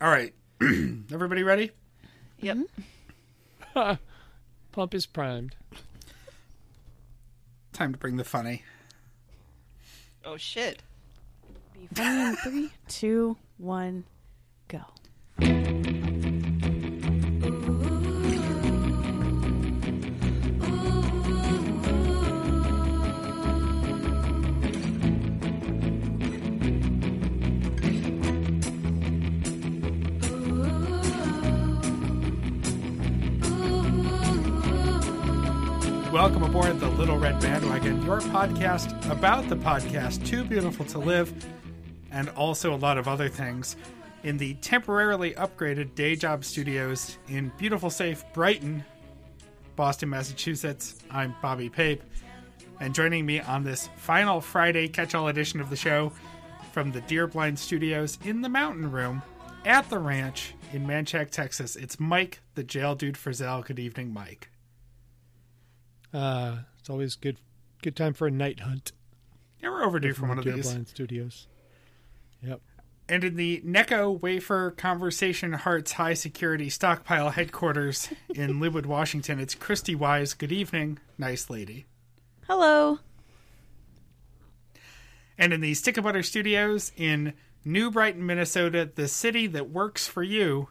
All right. Everybody ready? Yep. Pump is primed. Time to bring the funny. Oh shit. Be funny in three, two, one, go. Welcome aboard the Little Red Bandwagon, your podcast about the podcast Too Beautiful to Live, and also a lot of other things, in the temporarily upgraded day job studios in beautiful, safe Brighton, Boston, Massachusetts. I'm Bobby Pape, and joining me on this final Friday catch all edition of the show from the Deer Blind Studios in the Mountain Room at the ranch in Manchac, Texas, it's Mike, the jail dude for Zell. Good evening, Mike. Uh, it's always good good time for a night hunt. Yeah, we're overdue for one of Deer these. Blind Studios. Yep. And in the Necco Wafer Conversation Hearts High Security Stockpile headquarters in Lynnwood, Washington, it's Christy Wise. Good evening, nice lady. Hello. And in the Stick of Butter Studios in New Brighton, Minnesota, the city that works for you,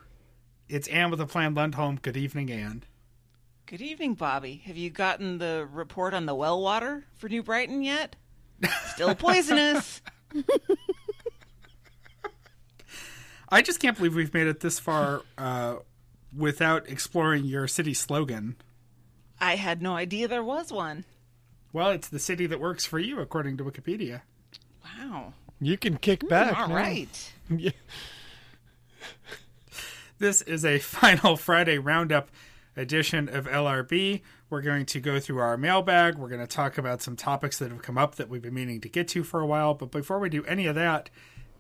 it's Anne with a Plan Lundholm. Good evening, Anne. Good evening, Bobby. Have you gotten the report on the well water for New Brighton yet? Still poisonous. I just can't believe we've made it this far uh, without exploring your city slogan. I had no idea there was one. Well, it's the city that works for you, according to Wikipedia. Wow. You can kick back. All now. right. This is a final Friday roundup edition of LRB. We're going to go through our mailbag. We're going to talk about some topics that have come up that we've been meaning to get to for a while. But before we do any of that,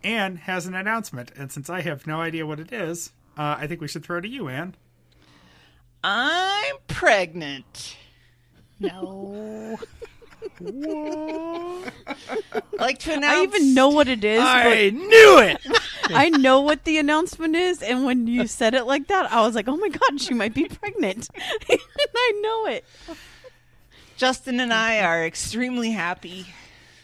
Anne has an announcement. And since I have no idea what it is, uh, I think we should throw it to you, Anne. I'm pregnant. No. like to announce I even know what it is, I knew it. But I know what the announcement is. And when you said it like that, I was like, oh my God, she might be pregnant. and I know it. Justin and I are extremely happy.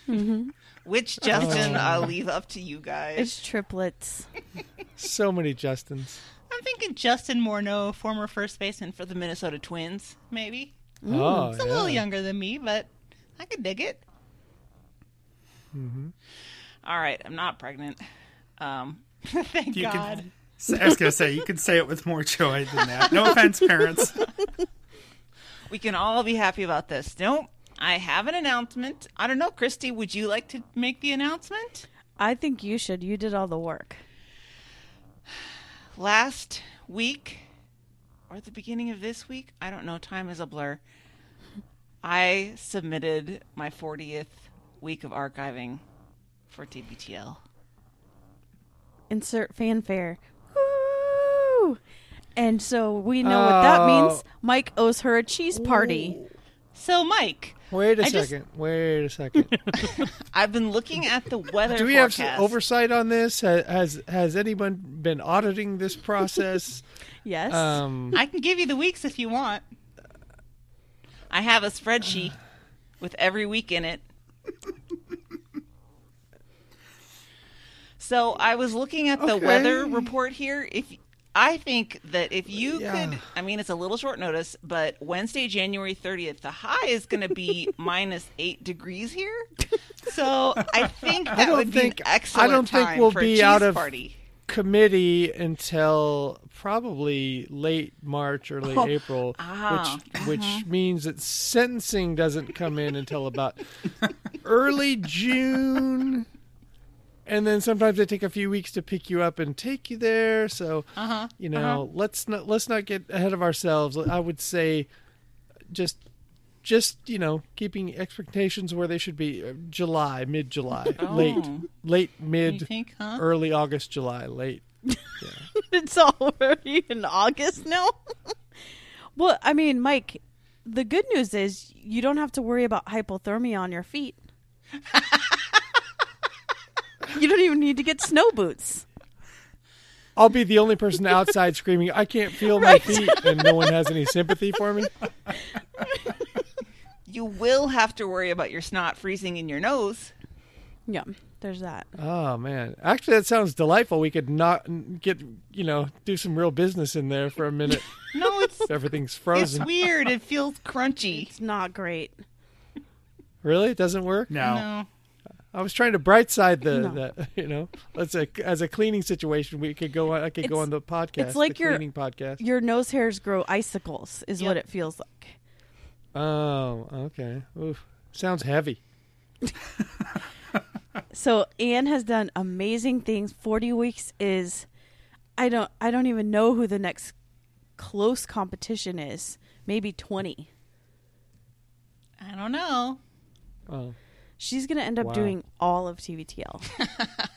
Mm-hmm. Which oh. Justin I'll leave up to you guys. It's triplets. so many Justins. I'm thinking Justin Morneau, former first baseman for for the Minnesota Twins, maybe. Oh, He's a yeah. little younger than me, but I could dig it. Mm-hmm. All right, I'm not pregnant. Um, Thank You God. can. I was going to say, you can say it with more joy than that. No offense, parents. we can all be happy about this. Nope. I have an announcement. I don't know, Christy, would you like to make the announcement? I think you should. You did all the work. Last week, or at the beginning of this week, I don't know, time is a blur. I submitted my 40th week of archiving for TBTL. Insert fanfare. Woo! And so we know what that means. Oh. Mike owes her a cheese party. So, Mike, Wait a I just- second. Wait a second. I've been looking at the weather Do we have forecast. some oversight on this? Ha- Has has anyone been auditing this process? Yes. um, I can give you the weeks if you want. I have a spreadsheet with every week in it. So I was looking at the Okay. weather report here. If I think that if you Yeah. could, I mean, it's a little short notice, but Wednesday, January 30th, the high is going to be minus eight degrees here. So I think that don't would think- be an I don't think we'll be out of- party. committee until probably late March, early Oh, April, ah, which which means that sentencing doesn't come in until about early June. And then sometimes they take a few weeks to pick you up and take you there. So Uh-huh. you know, let's not let's not get ahead of ourselves. I would say just just you know keeping expectations where they should be uh, july mid july late Oh. late You mid think, huh? early august july late it's already in August now. well, I mean, Mike, the good news is you don't have to worry about hypothermia on your feet. You don't even need to get snow boots. I'll be the only person outside screaming, "I can't feel my feet," and no one has any sympathy for me. You will have to worry about your snot freezing in your nose. Yeah, there's that. Oh man, actually, that sounds delightful. We could not get you know do some real business in there for a minute. No, it's Everything's it's frozen. weird. It feels crunchy. It's not great. Really, it doesn't work. No. No. I was trying to bright side the, No. the you know, let's a, as a cleaning situation, we could go on. I could go on the podcast. it's like the your- cleaning podcast. Your nose hairs grow icicles, is what it feels like. Oh, okay. Oof. Sounds heavy. So Anne has done amazing things. Forty weeks is, I don't, I don't even know who the next close competition is. Maybe twenty. I don't know. Oh, She's gonna end up Wow. doing all of TBTL.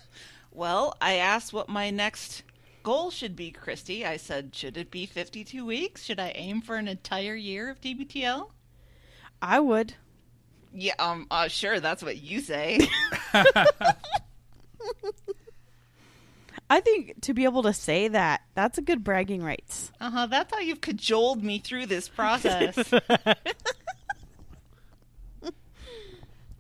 Well, I asked what my next goal should be, Christy. I said, should it be 52 weeks? Should I aim for an entire year of TBTL? I would. Yeah, um, uh, sure, that's what you say. I think to be able to say that, that's a good bragging rights. Uh huh. That's how you've cajoled me through this process.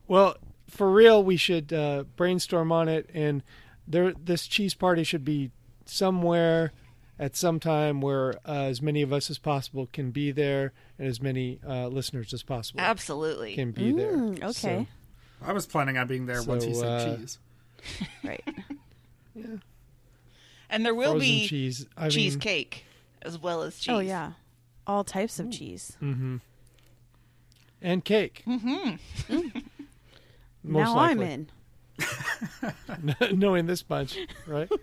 well, for real, we should uh, brainstorm on it, and there, this cheese party should be somewhere at some time where uh, as many of us as possible can be there, and as many uh, listeners as possible Absolutely. can be there. Mm, okay. So, I was planning on being there once you said uh, cheese. Right. Yeah. And there will frozen be cheese. I mean, as well as cheese. Oh yeah. All types of cheese. Mm-hmm. and cake. mm-hmm. Most now likely. I'm in. knowing this bunch, right?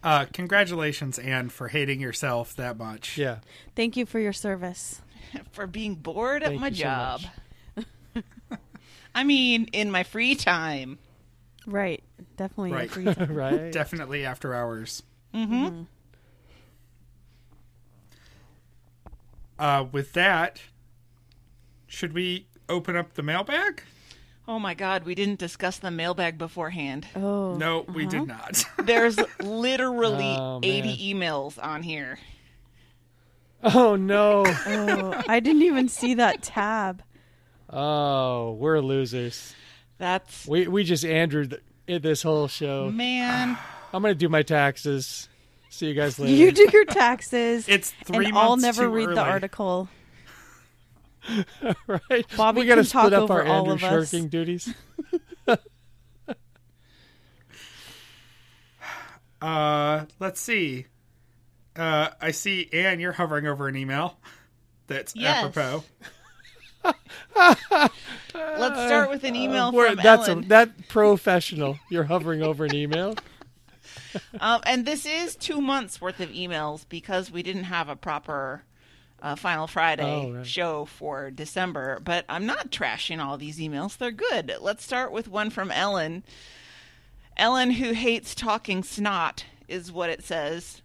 Uh, congratulations, Anne, for hating yourself that much. Yeah. Thank you for your service. For being bored at Thank my you so job. I mean, in my free time. Right. Definitely Right. free time. right. Definitely after hours. Mm-hmm. Uh, with that, should we open up the mailbag? Oh my god, we didn't discuss the mailbag beforehand. Oh. No, we uh-huh. did not. There's literally Oh, 80 emails on here. Oh no. Oh, I didn't even see that tab. Oh, we're losers. That's We we just Andrewed th- this whole show. Man, I'm gonna do my taxes. See you guys later. You do your taxes. It's three and I'll months never too read the early. article. right? Bobby we gotta split talk up our all Andrew of us. shirking duties. Uh, let's see. Uh, I see, Anne, you're hovering over an email that's Yes. apropos. Let's start with an email Uh, from that's Ellen. A, that professional. You're hovering over an email. Um, and this is two months worth of emails because we didn't have a proper uh, Final Friday Oh, right. show for December. But I'm not trashing all these emails. They're good. Let's start with one from Ellen. Ellen, who hates talking snot, is what it says.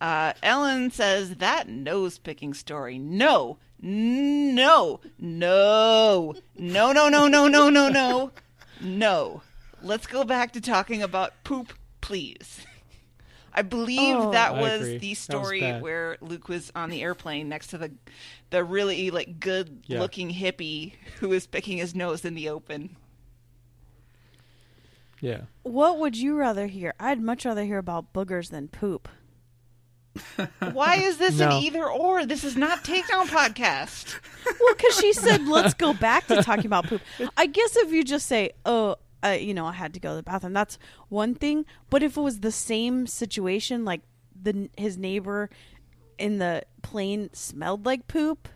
Uh, Ellen says that nose picking story. No, no, no, no, no, no, no, no, no, no, no. Let's go back to talking about poop, please. I believe Oh. that was the story bad. where Luke was on the airplane next to the the really like good Yeah. looking hippie who was picking his nose in the open. Yeah. What would you rather hear? I'd much rather hear about boogers than poop. Why is this No. an either or? This is not Takedown Podcast. Well, because she said, let's go back to talking about poop. I guess if you just say, oh, uh, you know, I had to go to the bathroom, that's one thing. But if it was the same situation, like the his neighbor in the plane smelled like poop,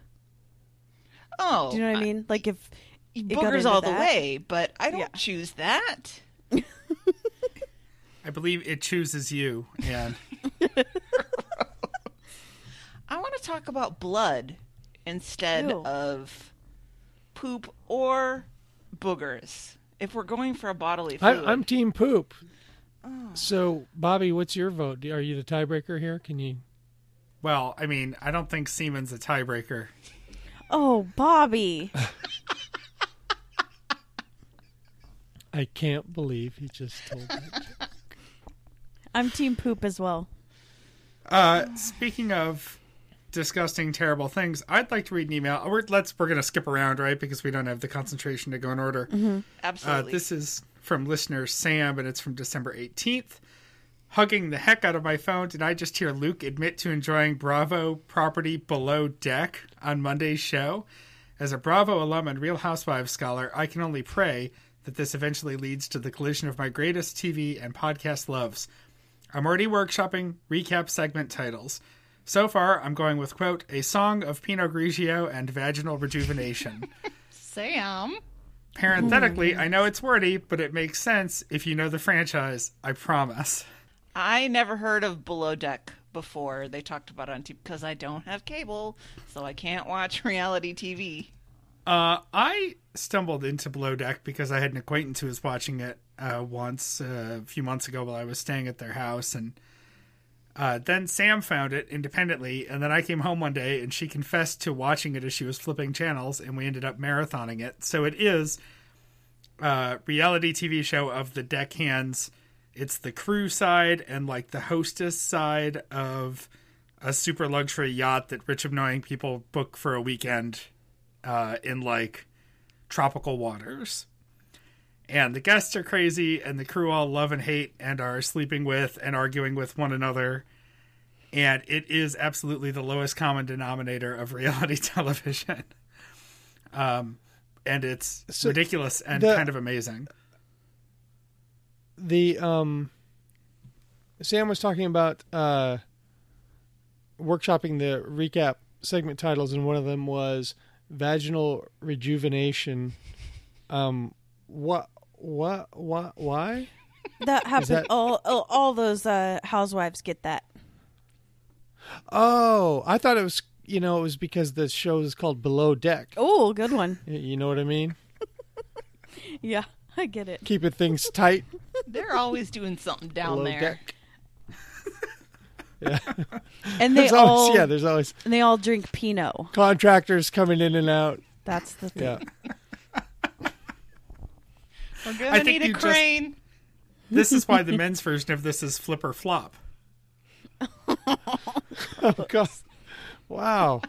Oh, do you know what I mean? Like if boogers into all the way, but I don't Yeah. choose that. I believe it chooses you, Anne. I want to talk about blood instead Ew. of poop or boogers. If we're going for a bodily I, fluid, I'm team poop. Oh. So, Bobby, what's your vote? Are you the tiebreaker here? Can you? Well, I mean, I don't think semen's a tiebreaker. Oh, Bobby. I can't believe he just told me. I'm team poop as well. Uh, speaking of disgusting, terrible things, I'd like to read an email. We're, let's we're gonna skip around, right? Because we don't have the concentration to go in order. Uh, Absolutely. this is from listener Sam, and it's from December 18th. Hugging the heck out of my phone, did I just hear Luke admit to enjoying Bravo property Below Deck on Monday's show? As a Bravo alum and Real Housewives scholar, I can only pray that this eventually leads to the collision of my greatest TV and podcast loves. I'm already workshopping recap segment titles. So far, I'm going with, quote, a song of Pinot Grigio and vaginal rejuvenation. Sam. Parenthetically, I know it's wordy, but it makes sense if you know the franchise. I promise. I never heard of Below Deck before they talked about it on TV because I don't have cable, so I can't watch reality TV. Uh, I stumbled into Below Deck because I had an acquaintance who was watching it uh, once uh, a few months ago while I was staying at their house, and uh, then Sam found it independently, and then I came home one day and she confessed to watching it as she was flipping channels, and we ended up marathoning it. So it is a reality TV show of the deckhands. It's the crew side and like the hostess side of a super luxury yacht that rich annoying people book for a weekend uh, in like tropical waters. And the guests are crazy, and the crew all love and hate and are sleeping with and arguing with one another. And it is absolutely the lowest common denominator of reality television. Um, and it's So ridiculous and the- kind of amazing. the um Sam was talking about uh workshopping the recap segment titles and one of them was vaginal rejuvenation um what what what why That happens. that- all, all all those uh, housewives get that. oh i thought it was you know it was because the show is called below deck Oh, good one. You know what i mean Yeah, I get it. keeping things tight They're always doing something down below there. deck yeah And they there's all always yeah there's always and they all drink Pinot. contractors coming in and out That's the thing. yeah We're I gonna think need a you just- crane. This is why the men's version of this is flip or flop. oh god wow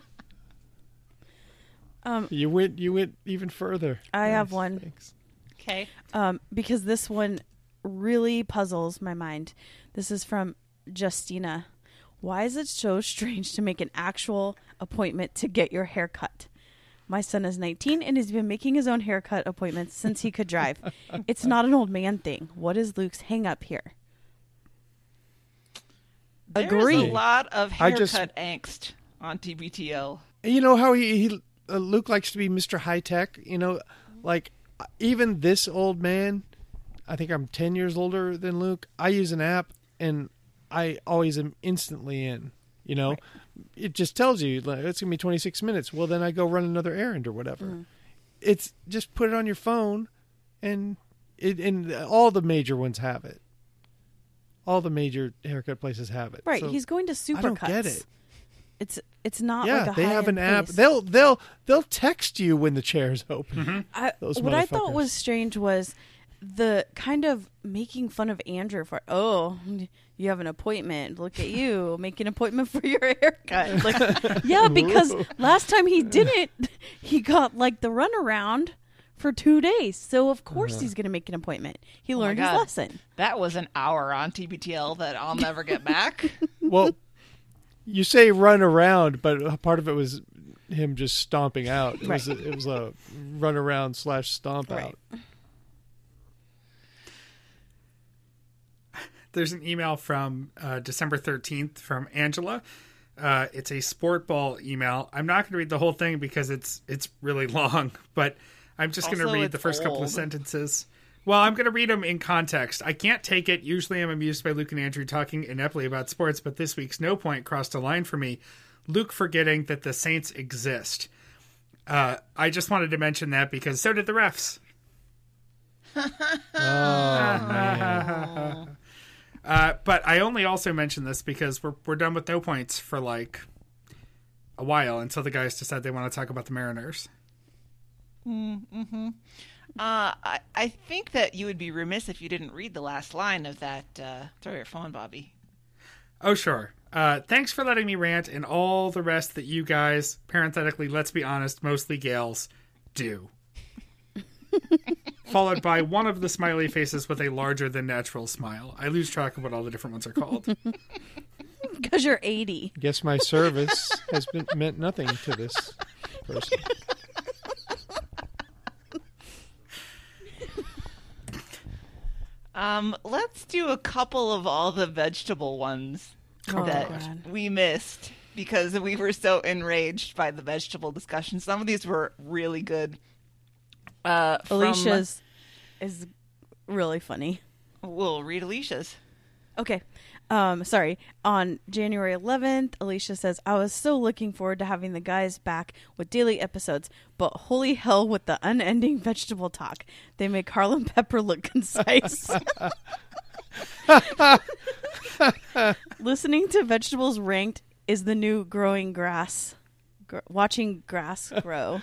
Um, you went you went even further I have one. thanks. Okay. um, because this one really puzzles my mind. This is from Justina. Why is it so strange to make an actual appointment to get your hair cut? My son is 19 and has been making his own haircut appointments since he could drive. it's not an old man thing. What is Luke's hang up here? There's Agree. a lot of haircut just- angst on TBTL. you know how he, he uh, Luke likes to be Mr. High Tech. You know, like even this old man. I think I'm ten years older than Luke. I use an app and I always am instantly in. You know, it just tells you like, it's gonna be 26 minutes. Well, then I go run another errand or whatever. Mm-hmm. It's just put it on your phone, and it and all the major ones have it. All the major haircut places have it. Right, So he's going to Supercuts. I don't get it. It's it's not yeah, like a they have an high-end app. place. They'll they'll they'll text you when the chair's open. Mm-hmm. I, Those what I thought was strange was the kind of making fun of Andrew for oh you have an appointment look at you making an appointment for your haircut like yeah because last time he didn't he got like the runaround for two days so of course Uh-huh. he's gonna make an appointment he Oh learned his lesson That was an hour on TBTL that I'll never get back. well, you say run around, but part of it was him just stomping out. It was a, it was a run around slash stomp Right. out. There's an email from uh, December 13th from Angela. Uh, it's a sport ball email. I'm not going to read the whole thing because it's it's really long, but I'm just going to read the first couple of sentences. Well, I'm going to read them in context. I can't take it. Usually I'm amused by Luke and Andrew talking ineptly about sports, but this week's no point crossed a line for me. Luke forgetting that the Saints exist. Uh, I just wanted to mention that because so did the refs. Uh, but I only also mention this because we're we're done with no points for like a while until the guys decide they want to talk about the Mariners. Hmm. Uh, I, I think that you would be remiss if you didn't read the last line of that. Uh, throw your phone, Bobby. Oh, sure. Uh, thanks for letting me rant and all the rest that you guys, parenthetically, let's be honest, mostly Gales, do. Followed by one of the smiley faces with a larger than natural smile. I lose track of what all the different ones are called. Because you're 80. Guess my service has been meant nothing to this person. Um, let's do a couple of all the vegetable ones Oh, that God. we missed because we were so enraged by the vegetable discussion. Some of these were really good. Uh, from- Alicia's is really funny. We'll read Alicia's. Okay. Um, sorry. On January 11th, Alicia says, I was so looking forward to having the guys back with daily episodes, but holy hell with the unending vegetable talk. They make Harlem Pepper look concise. Listening to vegetables ranked is the new growing grass. Gr- watching grass grow.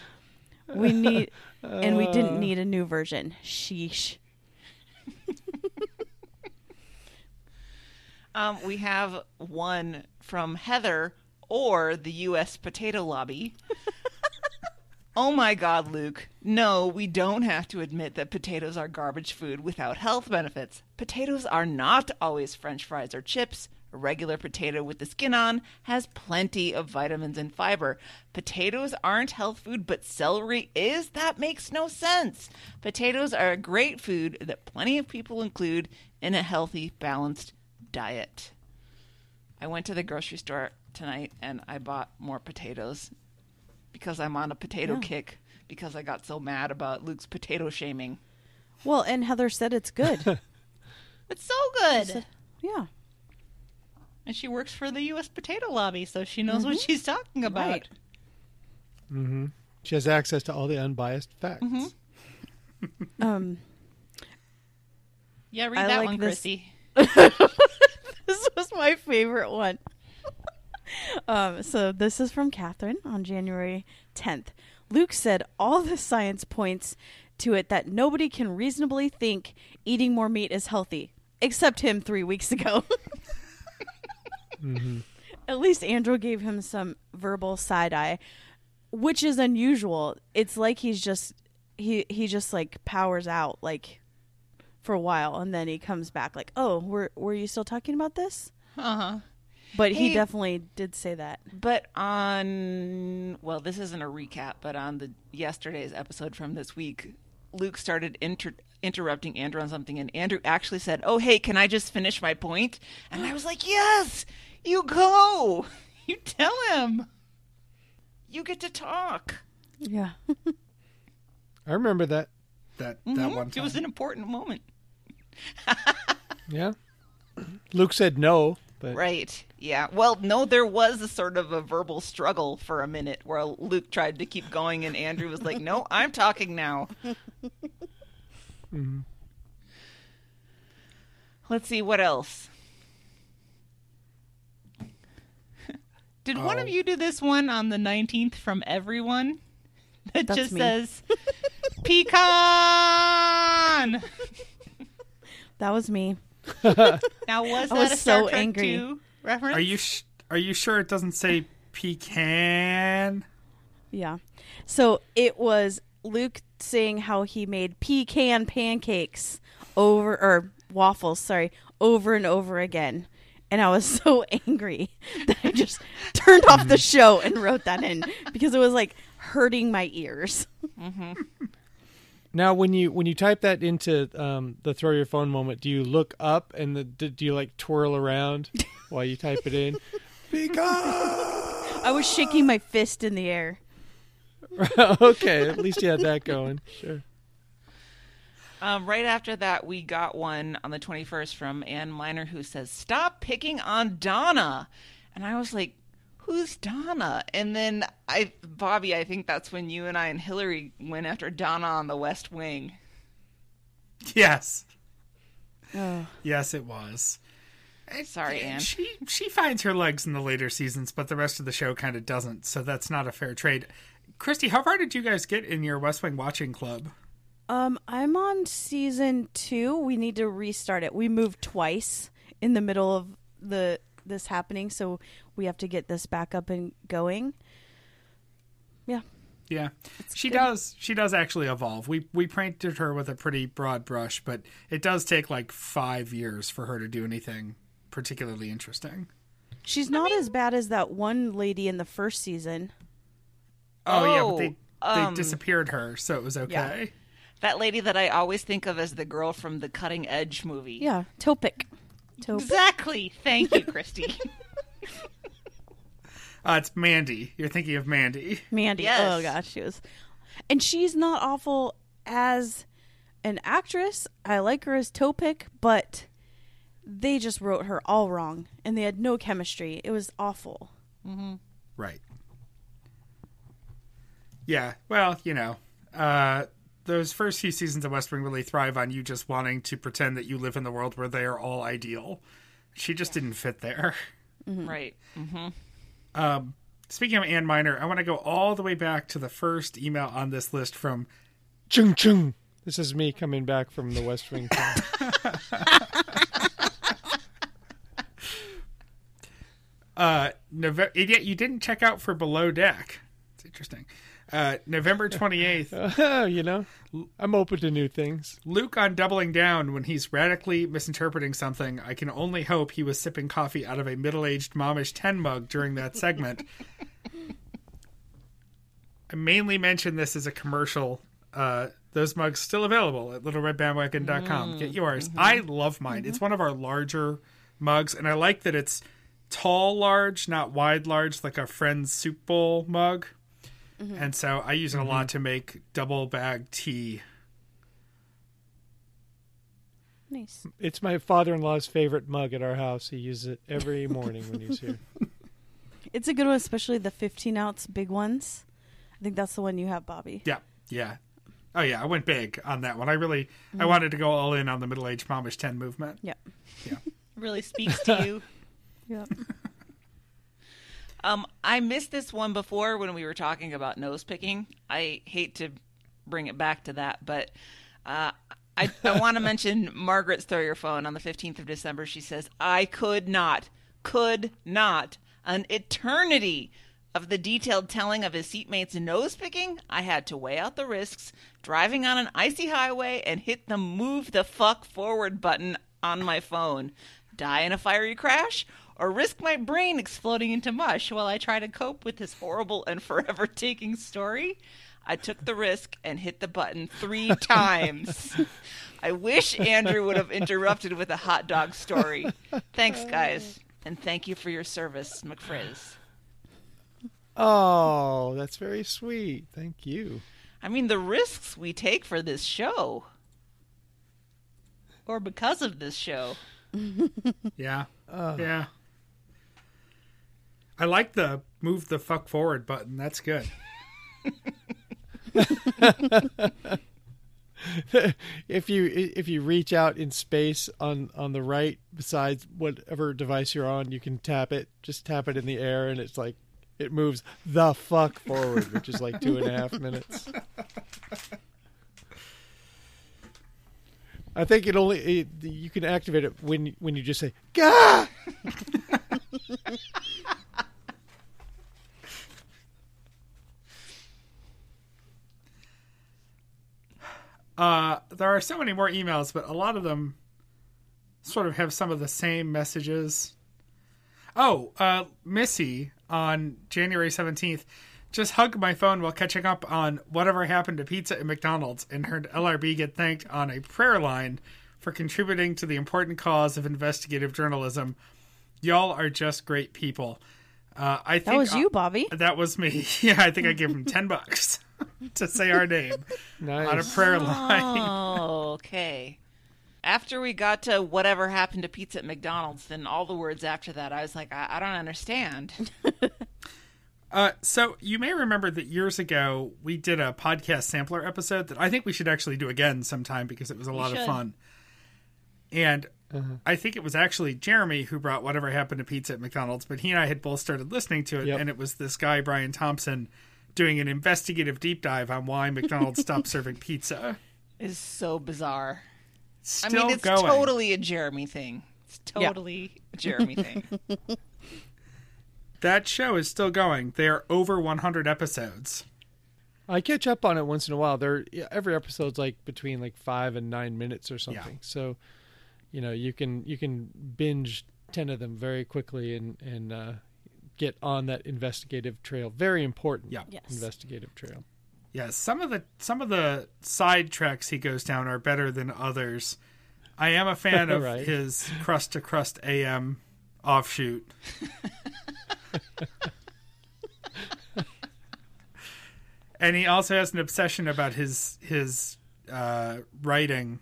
We need, and we didn't need a new version. Sheesh. Um, we have one from Heather or the U.S. Potato Lobby. oh my God, Luke. No, we don't have to admit that potatoes are garbage food without health benefits. Potatoes are not always french fries or chips. A regular potato with the skin on has plenty of vitamins and fiber. Potatoes aren't health food, but celery is? That makes no sense. Potatoes are a great food that plenty of people include in a healthy, balanced diet. I went to the grocery store tonight and I bought more potatoes because I'm on a potato Yeah. kick because I got so mad about Luke's potato shaming. Well, and Heather said it's good. It's so good. yeah. And she works for the U.S. Potato Lobby, so she knows what she's talking about. Right. hmm She has access to all the unbiased facts. Um, Yeah, read I that like one, this- Chrissy. this was my favorite one. um, so this is from Catherine on January 10th. Luke said all the science points to it that nobody can reasonably think eating more meat is healthy, except him three weeks ago. At least Andrew gave him some verbal side eye, which is unusual. It's like he's just he he just like powers out like for a while and then he comes back like, "Oh, were were you still talking about this?" Uh huh. But he Hey. definitely did say that. But on well, this isn't a recap, but on the yesterday's episode from this week, Luke started inter- interrupting Andrew on something, and Andrew actually said, "Oh, hey, can I just finish my point?" And I was like, "Yes, you go. You tell him. You get to talk." Yeah. I remember that. That that mm-hmm. one It was an important moment. Yeah. Luke said no, but Right. Yeah. Well, no, there was a sort of a verbal struggle for a minute where Luke tried to keep going, and Andrew was like, "No, I'm talking now." Mm-hmm. Let's see what else. Did one of Oh. you do this one on the 19th from everyone? That That's just me. says pecan. That was me. Now was I that was a Star so Trek angry. 2 reference? Are you sh- are you sure it doesn't say pecan? Yeah. So it was Luke saying how he made pecan pancakes over or waffles, sorry, over and over again. And I was so angry that I just turned off the show and wrote that in because it was like hurting my ears. now when you when you type that into um, the throw your phone moment, do you look up and the, do do you like twirl around while you type it in? Pecan. I was shaking my fist in the air. okay, at least you had that going. Sure. Um, right after that, we got one on the 21st from Ann Miner who says, Stop picking on Donna. And I was like, Who's Donna? And then I, Bobby, I think that's when you and I and Hillary went after Donna on the West Wing. Yes. Oh. Yes, it was. Sorry, Ann. She she finds her legs in the later seasons, but the rest of the show kind of doesn't. So that's not a fair trade. Christy, how far did you guys get in your West Wing watching club? Um, I'm on season two. We need to restart it. We moved twice in the middle of the this happening, so we have to get this back up and going. Yeah, Yeah, she good. does. She does actually evolve. We we painted her with a pretty broad brush, but it does take like five years for her to do anything particularly interesting. she's not as bad as that one lady in the first season. Oh, yeah, but Oh, they they um, disappeared her, so it was okay. Yeah. That lady that I always think of as the girl from the Cutting Edge movie. Yeah, Toe pick. Topic. Exactly. Thank you, Christy. Uh, it's Mandy. You're thinking of Mandy. Mandy. Yes. Oh gosh, she was, and she's not awful as an actress. I like her as Toe pick, but they just wrote her all wrong, and they had no chemistry. It was awful. Right. Yeah. Well, you know, uh, those first few seasons of West Wing really thrive on you just wanting to pretend that you live in the world where they are all ideal. She just didn't fit there. Right. Speaking of Anne Miner, I want to go all the way back to the first email on this list from Chung chung. This is me coming back from the West Wing. uh Nove- yet you didn't check out for Below Deck. It's interesting. Uh, November 28th, you know, I'm open to new things. Luke on doubling down when he's radically misinterpreting something. I can only hope he was sipping coffee out of a middle-aged momish 10 mug during that segment. I mainly mention this as a commercial. Uh, those mugs still available at littleredbandwagon.com. Get yours. I love mine. It's one of our larger mugs, and I like that it's tall large, not wide large, like a friend's soup bowl mug. Mm-hmm. And so I use it a lot mm-hmm. to make double bag tea. Nice. It's my father-in-law's favorite mug at our house. He uses it every morning when he's here. It's a good one, especially the 15 ounce big ones. I think that's the one you have, Bobby. Yeah, yeah. Oh yeah, I went big on that one. I really I mm-hmm. wanted to go all in on the middle aged momish ten movement. Yeah. Yeah. Really speaks to you. Yep. Um, I missed this one before when we were talking about nose picking. I hate to bring it back to that, but uh, I, I want to mention Margaret's throw your phone on the 15th of December. She says, I could not, could not, an eternity of the detailed telling of his seatmates' nose picking. I had to weigh out the risks, driving on an icy highway, and hit the move the fuck forward button on my phone. Die in a fiery crash? Or risk my brain exploding into mush while I try to cope with this horrible and forever taking story? I took the risk and hit the button three times. I wish Andrew would have interrupted with a hot dog story. Thanks, guys. And thank you for your service, McFrizz. Oh, that's very sweet. Thank you. I mean, the risks we take for this show. Or because of this show. Yeah, yeah. I like the move the fuck forward button. That's good. if you if you reach out in space on on the right besides whatever device you're on, you can tap it. Just tap it in the air, and it's like it moves the fuck forward, which is like two and a half minutes. I think it only it, you can activate it when when you just say "Gah!" Uh, there are so many more emails, but a lot of them sort of have some of the same messages. Oh, uh, Missy on January 17th just hugged my phone while catching up on whatever happened to pizza at McDonald's and heard LRB get thanked on a prayer line for contributing to the important cause of investigative journalism. Y'all are just great people. Uh, I think That was you, Bobby. That was me. Yeah, I think I gave him 10 bucks to say our name on a prayer line. Oh, okay. After we got to whatever happened to pizza at McDonald's, then all the words after that, I was like, I, I don't understand. Uh, so you may remember that years ago we did a podcast sampler episode that I think we should actually do again sometime because it was a lot of fun. And I think it was actually Jeremy who brought whatever happened to pizza at McDonald's, but he and I had both started listening to it, Yep. and it was this guy Brian Thompson doing an investigative deep dive on why McDonald's stopped serving pizza. is so bizarre. Still I mean, it's going. totally a Jeremy thing. It's Yeah. totally a Jeremy thing. that show is still going. They are over 100 episodes. I catch up on it once in a while. They're every episode's like between like five and nine minutes or something. So, you know, you can you can binge ten of them very quickly and and uh, get on that investigative trail. Very important. Yeah. Yes. Investigative trail. Yes, some of the some of the side tracks he goes down are better than others. I am a fan of Right. his crust to crust AM offshoot. and he also has an obsession about his his uh, writing.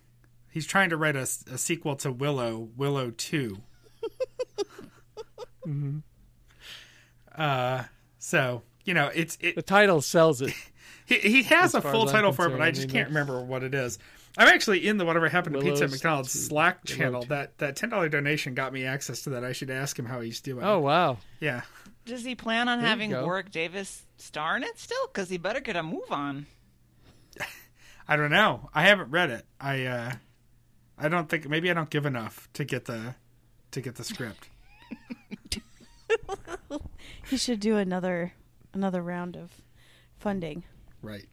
He's trying to write a, a sequel to Willow, Willow 2 Uh, so you know it's it, The title sells it. he, he has a full title for it, but I I just can't remember what it is. I'm actually in the whatever happened to pizza at McDonald's two- Slack channel. That that ten dollar donation got me access to that. I should ask him how he's doing. Oh wow. yeah. Does he plan on There having. Warwick Davis star in it still? Because he better get a move on. I don't know. I haven't read it. I uh I don't think maybe I don't give enough to get the to get the script. He should do another another round of funding. Right.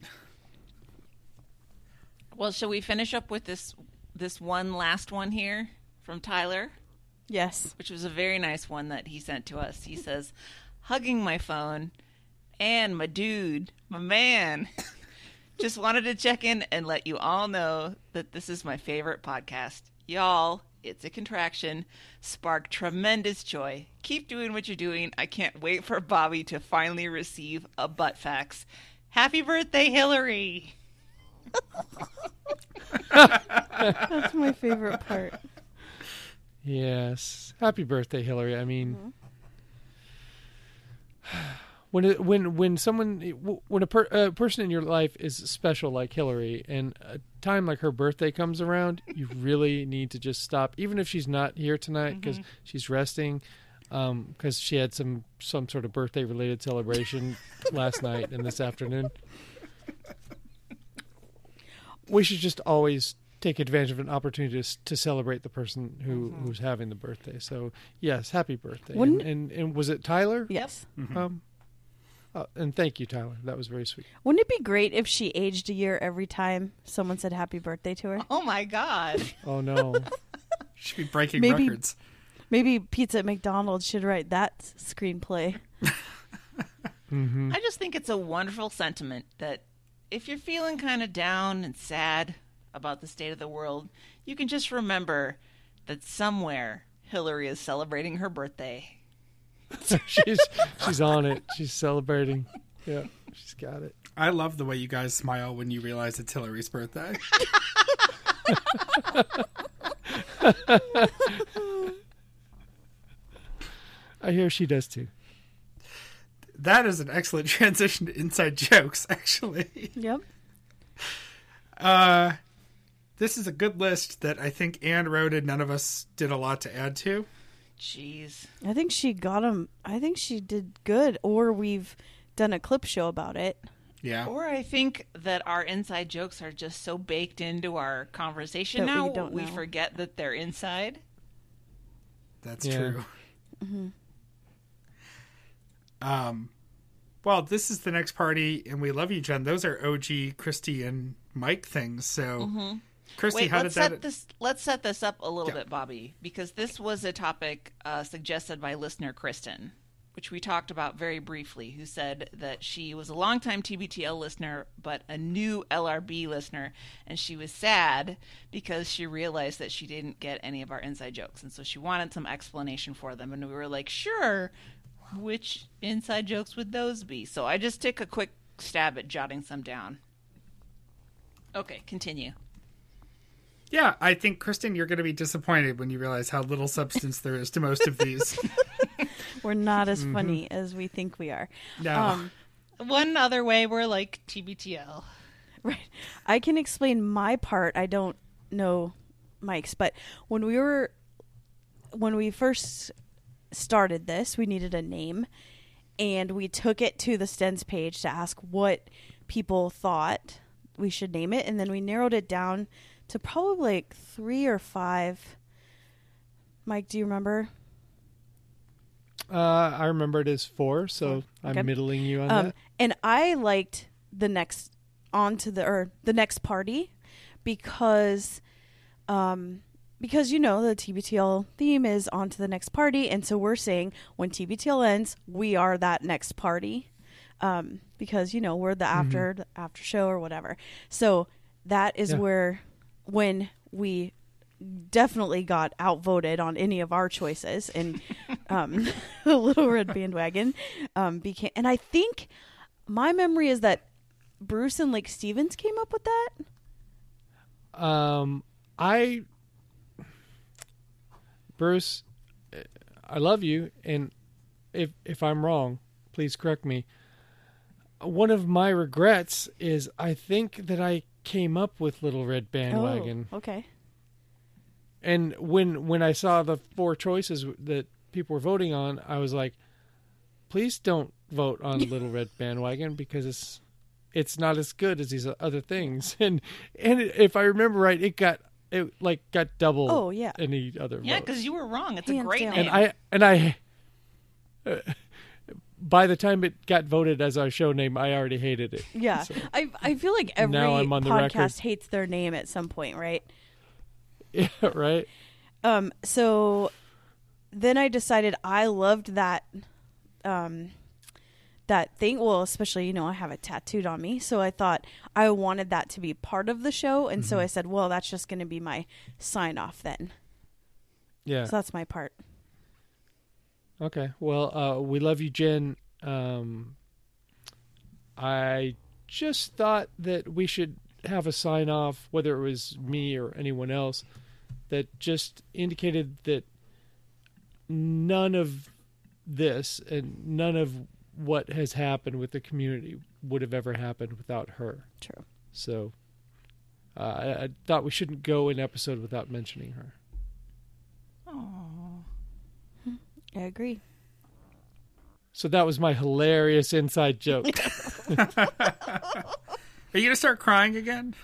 Well, shall we finish up with this this one last one here from Tyler, Yes. which was a very nice one that he sent to us. He says, "Hugging my phone and my dude, my man." Just wanted to check in and let you all know that this is my favorite podcast. Y'all, it's a contraction, spark tremendous joy. Keep doing what you're doing. I can't wait for Bobby to finally receive a butt fax. Happy birthday, Hillary! That's my favorite part. Yes. Happy birthday, Hillary. I mean, mm-hmm. when it, when when someone when a per, a person in your life is special like Hillary, and a time like her birthday comes around, you really need to just stop, even if she's not here tonight because mm-hmm. she's resting, um, because she had some some sort of birthday related celebration last night and this afternoon. We should just always take advantage of an opportunity to, to celebrate the person who, mm-hmm. who's having the birthday. So yes, happy birthday! And, and and was it Tyler? Yes. Mm-hmm. Um, oh, and thank you, Tyler. That was very sweet. Wouldn't it be great if she aged a year every time someone said happy birthday to her? Oh my god. Oh no, She'd be breaking Maybe- records. Maybe Pizza at McDonald's should write that s- screenplay. hmm I just think it's a wonderful sentiment that if you're feeling kind of down and sad about the state of the world, you can just remember that somewhere Hillary is celebrating her birthday. she's she's on it. She's celebrating. Yeah, she's got it. I love the way you guys smile when you realize it's Hillary's birthday. I hear she does too. that is an excellent transition to inside jokes, actually. Yep. Uh, this is a good list that I think Anne wrote and none of us did a lot to add to. Jeez. I think she got him. I think she did good, or we've done a clip show about it. Yeah. Or I think that our inside jokes are just so baked into our conversation That we now, don't we know. forget that they're inside. That's Yeah. true. Um, well, this is the next party, and we love you, Jen. Those are OG Christy and Mike things. So, Christy, Wait, how let's that? set this. Let's set this up a little Yeah. bit, Bobby, because this was a topic uh, suggested by listener Kristen, which we talked about very briefly. Who said that she was a longtime TBTL listener, but a new LRB listener, and she was sad because she realized that she didn't get any of our inside jokes, and so she wanted some explanation for them. And we were like, sure. Which inside jokes would those be? So I just took a quick stab at jotting some down. Okay, continue. Yeah, I think Kristen, you're going to be disappointed when you realize how little substance there is to most of these. We're not as funny as we think we are. No. Um, One other way we're like TBTL. Right. I can explain my part. I don't know Mike's, but when we were when we first started this, we needed a name and we took it to the Stens page to ask what people thought we should name it, and then we narrowed it down to probably like three or five. Mike, do you remember? Uh, I remember it as four, so okay. I'm middling you on Um, that. and I liked the next on to the or the next party because um because you know the TBTL theme is on to the next party and so we're saying when TBTL ends we are that next party um because you know we're the after the after show or whatever so that is Yeah. where when we definitely got outvoted on any of our choices and um the little red bandwagon um became and I think my memory is that Bruce and Lake Stevens came up with that. Um, I, Bruce, I love you, and if if I'm wrong, please correct me. One of my regrets is I think that I came up with Little Red Bandwagon, Oh, okay. and when when I saw the four choices that people were voting on, I was like, please don't vote on Little Red Bandwagon because it's it's not as good as these other things. And and if I remember right, it got it like got double Oh, yeah. any other Yeah, because you were wrong. It's Hands a great down. name. and I and I uh, by the time it got voted as our show name, I already hated it. Yeah. So, I I feel like every Now I'm on the podcast hates their name at some point, right? yeah, right. Um so then I decided I loved that um that thing well especially you know I have it tattooed on me so I thought I wanted that to be part of the show and Mm-hmm. so I said well that's just going to be my sign off then Yeah. so that's my part Okay. Well, uh, we love you, Jen. Um, I just thought that we should have a sign off, whether it was me or anyone else, that just indicated that none of this and none of what has happened with the community would have ever happened without her. true So uh, I, I thought we shouldn't go an episode without mentioning her. I agree So that was my hilarious inside joke. Are you gonna start crying again?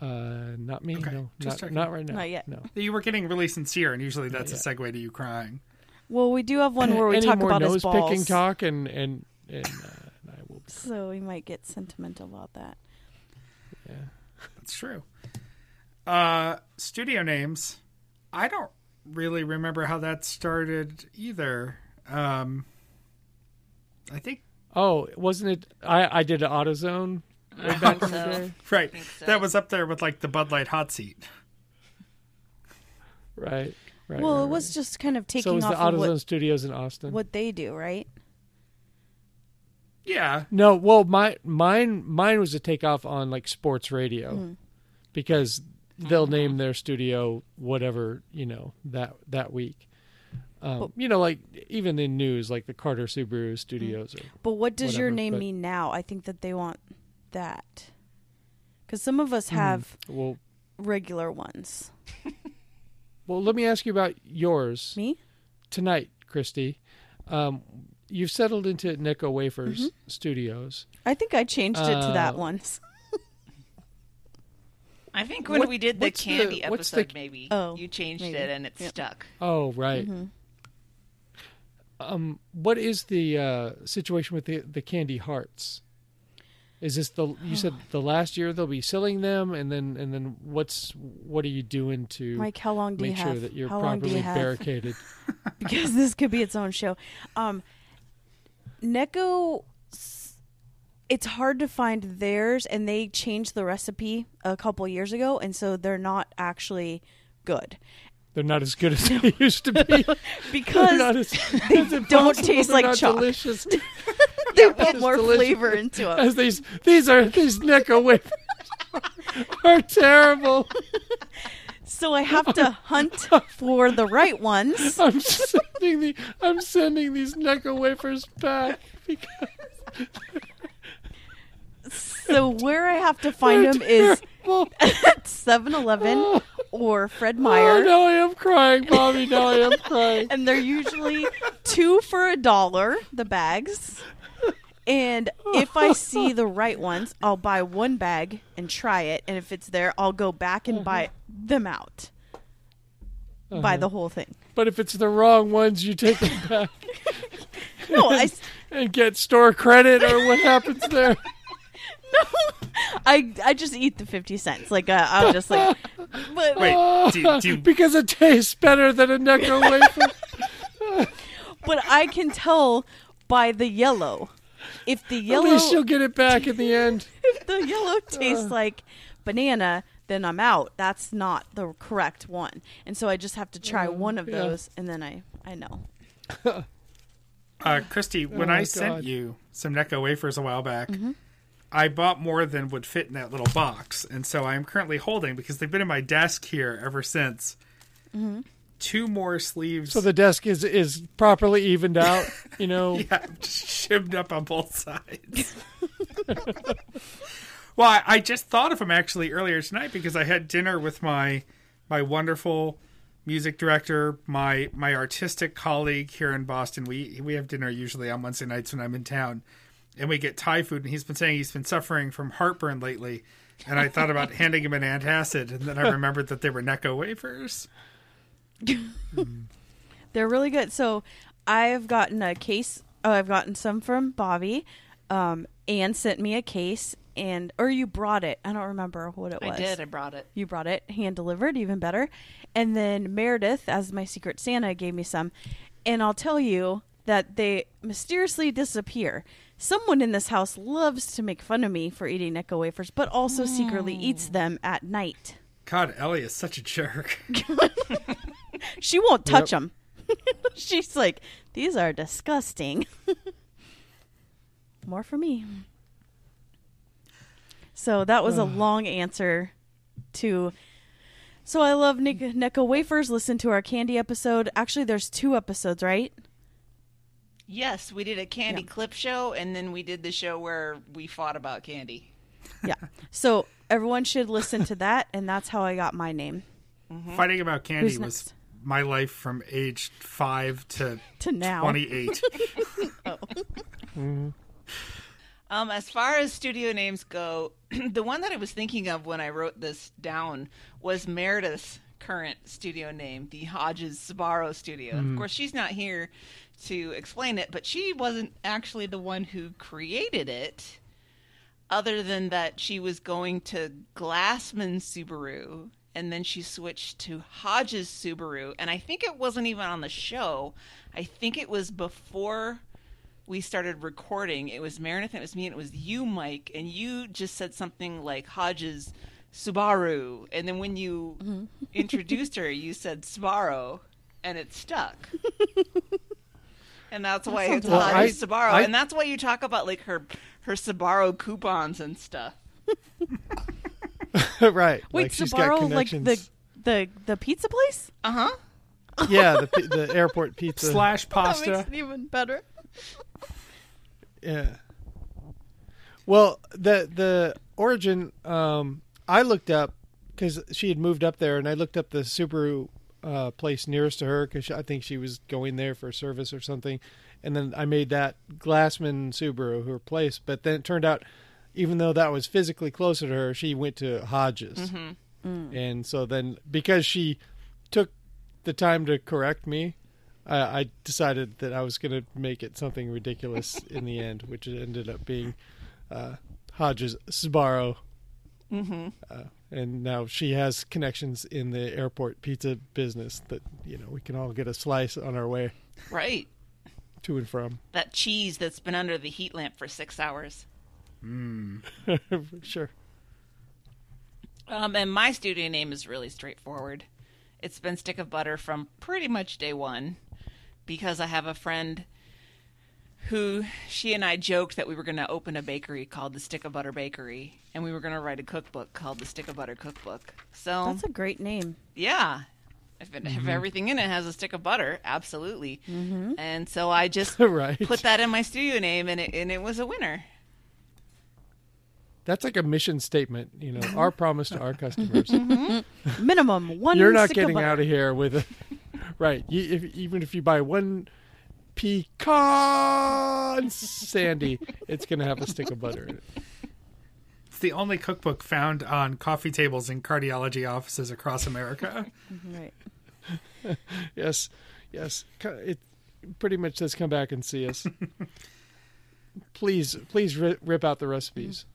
Uh, not me. Okay, no, just not, checking. not right now. Not yet. No. You were getting really sincere, and usually that's Not a segue to you crying. well we do have one where we Any talk more about nose his balls picking talk, and and and uh, I will. so we might get sentimental about that Yeah. That's true. Uh, studio names. I don't really remember how that started either. Um, I think Oh, wasn't it? I I did an AutoZone way back in the so. day. right. so. That was up there with like the Bud Light hot seat. Right. Right. well right, it was right. just kind of taking so was off the of AutoZone what, Studios in Austin. what they do right Yeah, No, well, my mine mine was a takeoff on like sports radio Mm. because they'll name their studio whatever you know that that week. Um, But- you know, like even in news, like the Carter Subaru Studios. Or, But what does your name but- mean now? I think that they want that. Because some of Hmm. us have well, regular ones. well, let me ask you about yours Me? tonight, Christy. Um, you've settled into Necco Wafers Mm-hmm. Studios. I think I changed it to that Uh, once. I think when What- we did the what's the- candy the- episode, maybe Oh, you changed maybe. it and it Yep. stuck. Oh, right. Mm-hmm. Um, what is the uh, situation with the the candy hearts? Is this the you said the last year they'll be selling them, and then and then what's what are you doing to Mike, how long do you make have? sure that you're how long do properly you have? barricaded? because this could be its own show. Um, Necco, s- it's hard to find theirs, and they changed the recipe a couple years ago, and so they're not actually good They're not as good as they used to be. Because as, they don't taste like chalk. delicious they put more flavor into them. as these these are these Necco wafers are terrible. So I have to hunt for the right ones. I'm sending the I'm sending these Necco wafers back because So where I have to find they're them is at 7-Eleven Oh. or Fred Meyer. Oh, Meyer. now I am crying, Bobby. Now I am crying. and they're usually two for a dollar the bags And if I see the right ones, I'll buy one bag and try it. And if it's there, I'll go back and buy uh-huh. them out. Buy uh-huh. the whole thing. But if it's the wrong ones, you take them back No, I, s- and get store credit, or what happens there? I, I just eat the 50 cents. Like, uh, I'm just like, but, Wait, do, do, because it tastes better than a Necco wafer. but I can tell by the yellow. If the yellow, At least you'll get it back in the end. if the yellow tastes like banana, then I'm out. That's not the correct one. And so I just have to try one of yeah. those, and then I, I know. uh, Christy, when Oh, I my sent you some Necco wafers a while back, Mm-hmm. I bought more than would fit in that little box, and so I am currently holding because they've been in my desk here ever since. Mm-hmm. Two more sleeves. So the desk is is properly evened out. You know. yeah, just shimmed up on both sides. well, I, I just thought of them actually earlier tonight because I had dinner with my my wonderful music director, my my artistic colleague here in Boston. We we have dinner usually on Wednesday nights when I'm in town, and we get Thai food. And he's been saying he's been suffering from heartburn lately. And I thought about handing him an antacid, and then I remembered that they were Necco wafers. They're really good. So I've gotten a case. Oh, I've gotten some from Bobby. Um, Anne sent me a case, and or you brought it. I don't remember what it was. I did. I brought it. You brought it hand delivered, even better. And then Meredith, as my secret Santa, gave me some. And I'll tell you that they mysteriously disappear. Someone in this house loves to make fun of me for eating Necco wafers, but also secretly eats mm. them at night. God, Ellie is such a jerk. She won't touch Yep. them. She's like, these are disgusting. More for me. So that was a long answer to. So I love Nick- Necco wafers. Listen to our candy episode. Actually, there's two episodes, right? Yes, we did a candy Yeah. clip show, and then we did the show where we fought about candy. Yeah. So everyone should listen to that, and that's how I got my name. Mm-hmm. Fighting about candy Who's was next? my life from age five to To now. 28. Mm-hmm. Um, as far as studio names go, the one that I was thinking of when I wrote this down was Meredith's current studio name, the Hodges Sbarro Studio. Of mm. course, she's not here to explain it, but she wasn't actually the one who created it, other than that she was going to Glassman Subaru. And then she switched to Hodges Subaru. And I think it wasn't even on the show. I think it was before we started recording, it was Meredith, and it was me, and it was you, Mike, and you just said something like Hodges Subaru, and then when you mm-hmm. introduced her, you said Sbarro, and it stuck. and that's why it's Well, Hodges I- Subaru, I- and that's why you talk about like her her Subaru coupons and stuff. right. Wait, like she's Sbarro, like the the the pizza place? Uh huh. yeah, the the airport pizza. Slash That makes pasta. it even better. Yeah. Well, the the origin um, I looked up because she had moved up there, and I looked up the Subaru uh, place nearest to her because I think she was going there for service or something, and then I made that Glassman Subaru her place. But then it turned out, even though that was physically closer to her, she went to Hodges, and so then because she took the time to correct me, I, I decided that I was going to make it something ridiculous in the end, which ended up being uh, Hodges Subaru. Mm-hmm. Uh, and now she has connections in the airport pizza business that you know we can all get a slice on our way Right. to and from. That cheese that's been under the heat lamp for six hours. Hmm. Sure. Um, and my studio name is really straightforward. It's been Stick of Butter from pretty much day one because I have a friend who she and I joked that we were going to open a bakery called the Stick of Butter Bakery and we were going to write a cookbook called the Stick of Butter Cookbook. So, That's a great name. yeah. If, it, Mm-hmm. if everything in it has a stick of butter, absolutely. And so I just Right. put that in my studio name and it, and it was a winner. That's like a mission statement, you know, our promise to our customers. Minimum one. You're not stick of getting butter. out of here with a right. You, if, even if you buy one pecan sandy, it's going to have a stick of butter in it. It's the only cookbook found on coffee tables in cardiology offices across America. Right. Yes, yes. It pretty much says come back and see us. please, please rip out the recipes.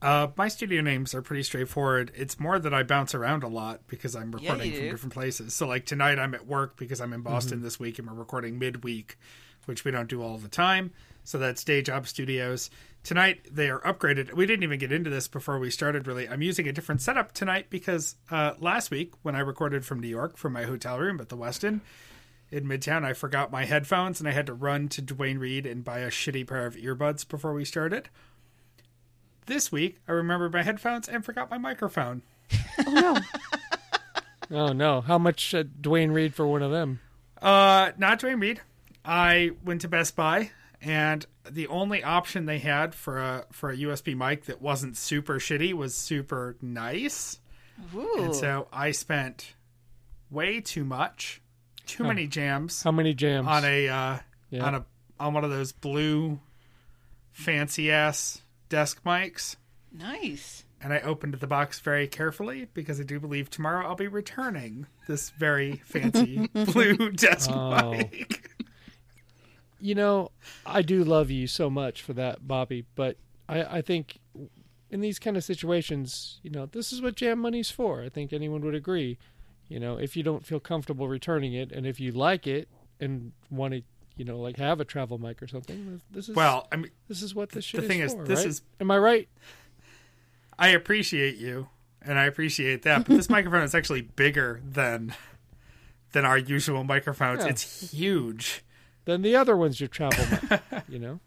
Uh, my studio names are pretty straightforward. It's more that I bounce around a lot because I'm recording you from do. different places. So, like tonight, I'm at work because I'm in Boston this week and we're recording midweek, which we don't do all the time. So that's Day Job Studios. Tonight, they are upgraded. We didn't even get into this before we started, really. I'm using a different setup tonight because uh, last week, when I recorded from New York from my hotel room at the Westin, in Midtown, I forgot my headphones and I had to run to Duane Reade and buy a shitty pair of earbuds before we started. This week, I remembered my headphones and forgot my microphone. Oh no. Oh no! How much uh, Duane Reade for one of them? Uh, not Duane Reade. I went to Best Buy, and the only option they had for a for a USB mic that wasn't super shitty was super nice. Ooh. And so I spent way too much, too many jams How many jams? on a uh, Yeah. on a on one of those blue fancy ass desk mics. nice. and I opened the box very carefully because I do believe tomorrow I'll be returning this very fancy blue desk Oh. mic. you know, I do love you so much for that, Bobby. But I, I think in these kind of situations, you know, this is what jam money's for. I think anyone would agree. You know, if you don't feel comfortable returning it, and if you like it and want to, you know, like have a travel mic or something, this is Well, I mean, this is what this shit the thing is, for, this right? is Am I right? I appreciate you and I appreciate that, but this microphone is actually bigger than than our usual microphones. Yeah. It's huge. Than the other one's your travel mic. You know.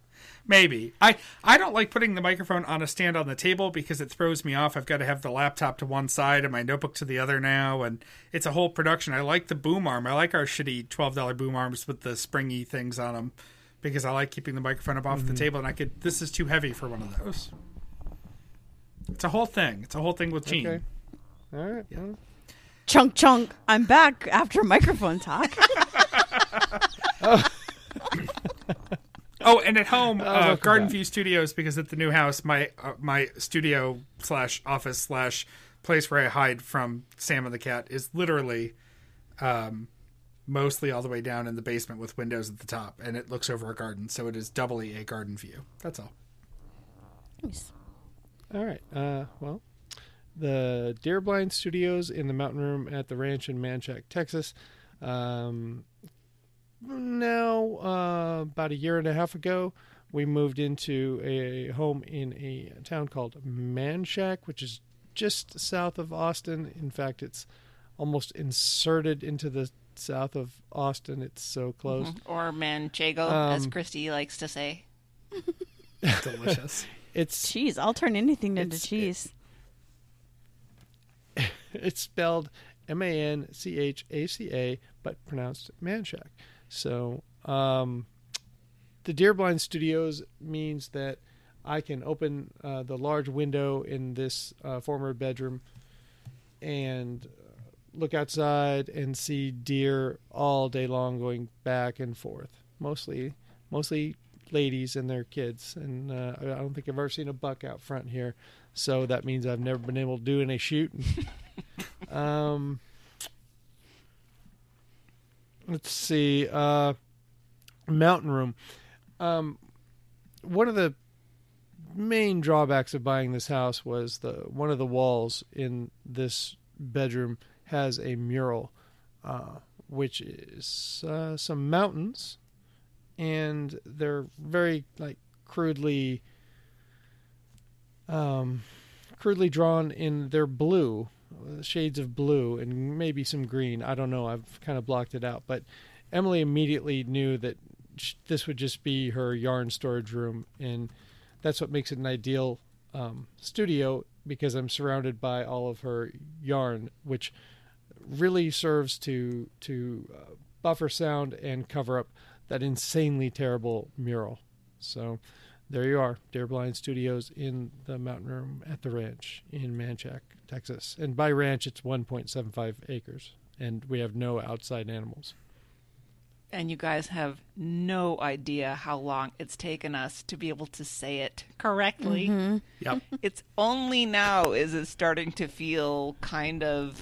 Maybe. I I don't like putting the microphone on a stand on the table because it throws me off. I've got to have the laptop to one side and my notebook to the other now and it's a whole production. I like the boom arm. I like our shitty $12 boom arms with the springy things on them because I like keeping the microphone up off the mm-hmm. table and I could this is too heavy for one of those. It's a whole thing. It's a whole thing with Gene. Okay. All right. well, Chunk chunk. I'm back after microphone talk. Oh, and at home, uh, welcome Garden back. View Studios, because at the new house, my uh, my studio slash office slash place where I hide from Sam and the cat is literally, um, mostly all the way down in the basement with windows at the top, and it looks over a garden, so it is doubly a garden view. That's all. Nice. All right. Uh, well, the Deer Blind Studios in the Mountain Room at the ranch in Manchaca, Texas. Um, now, uh, about a year and a half ago, we moved into a home in a town called Manchaca, which is just south of Austin. In fact, it's almost inserted into the south of Austin. It's so close. Or Manchego, as Um, Christy likes to say. Delicious. It's Cheese. I'll turn anything into It's- cheese. it's spelled M A N C H A C A, but pronounced Manchac. So, um, the Deerblind Studios means that I can open uh, the large window in this uh, former bedroom and uh, look outside and see deer all day long going back and forth. Mostly, mostly ladies and their kids, and uh, I I don't think I've ever seen a buck out front here. So that means I've never been able to do any shooting. um, let's see. Uh, mountain room. Um, one of the main drawbacks of buying this house was the one of the walls in this bedroom has a mural, uh, which is uh, some mountains, and they're very like crudely, um, crudely drawn in their blue, shades of blue, and maybe some green. I don't know. I've kind of blocked it out, but Emily immediately knew that this would just be her yarn storage room, and that's what makes it an ideal um, studio because I'm surrounded by all of her yarn, which really serves to to uh, buffer sound and cover up that insanely terrible mural. So there you are, Deer Blind Studios in the mountain room at the ranch in Manchaca, Texas. And by ranch, it's 1.75 acres, and we have no outside animals. And you guys have no idea how long it's taken us to be able to say it. Correctly. Yep. It's only now is it starting to feel kind of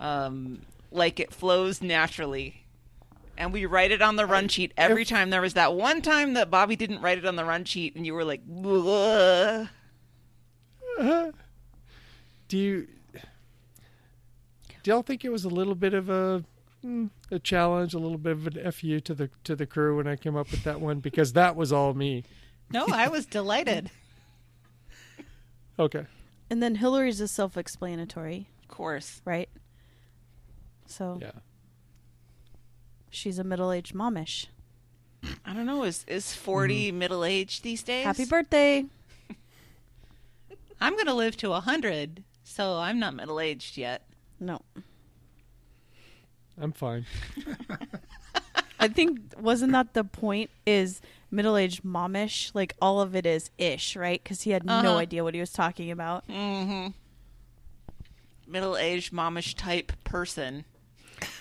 um, like it flows naturally. And we write it on the run sheet every time. There was that one time that Bobby didn't write it on the run sheet, and you were like, "Ugh." Do you do y'all think it was a little bit of a mm, a challenge, a little bit of an fu to the to the crew when I came up with that one because that was all me. No, I was delighted. Okay. And then Hillary's is self-explanatory, of course. right? So Yeah. She's a middle-aged momish. I don't know. Is is 40 middle aged these days? Happy birthday! I'm going to live to a 100, so I'm not Middle aged yet. No, I'm fine. I think wasn't that the point? Is middle-aged momish like all of it is ish, right? Because he had no Uh-huh. idea what he was talking about. Mm-hmm. Middle aged momish type person.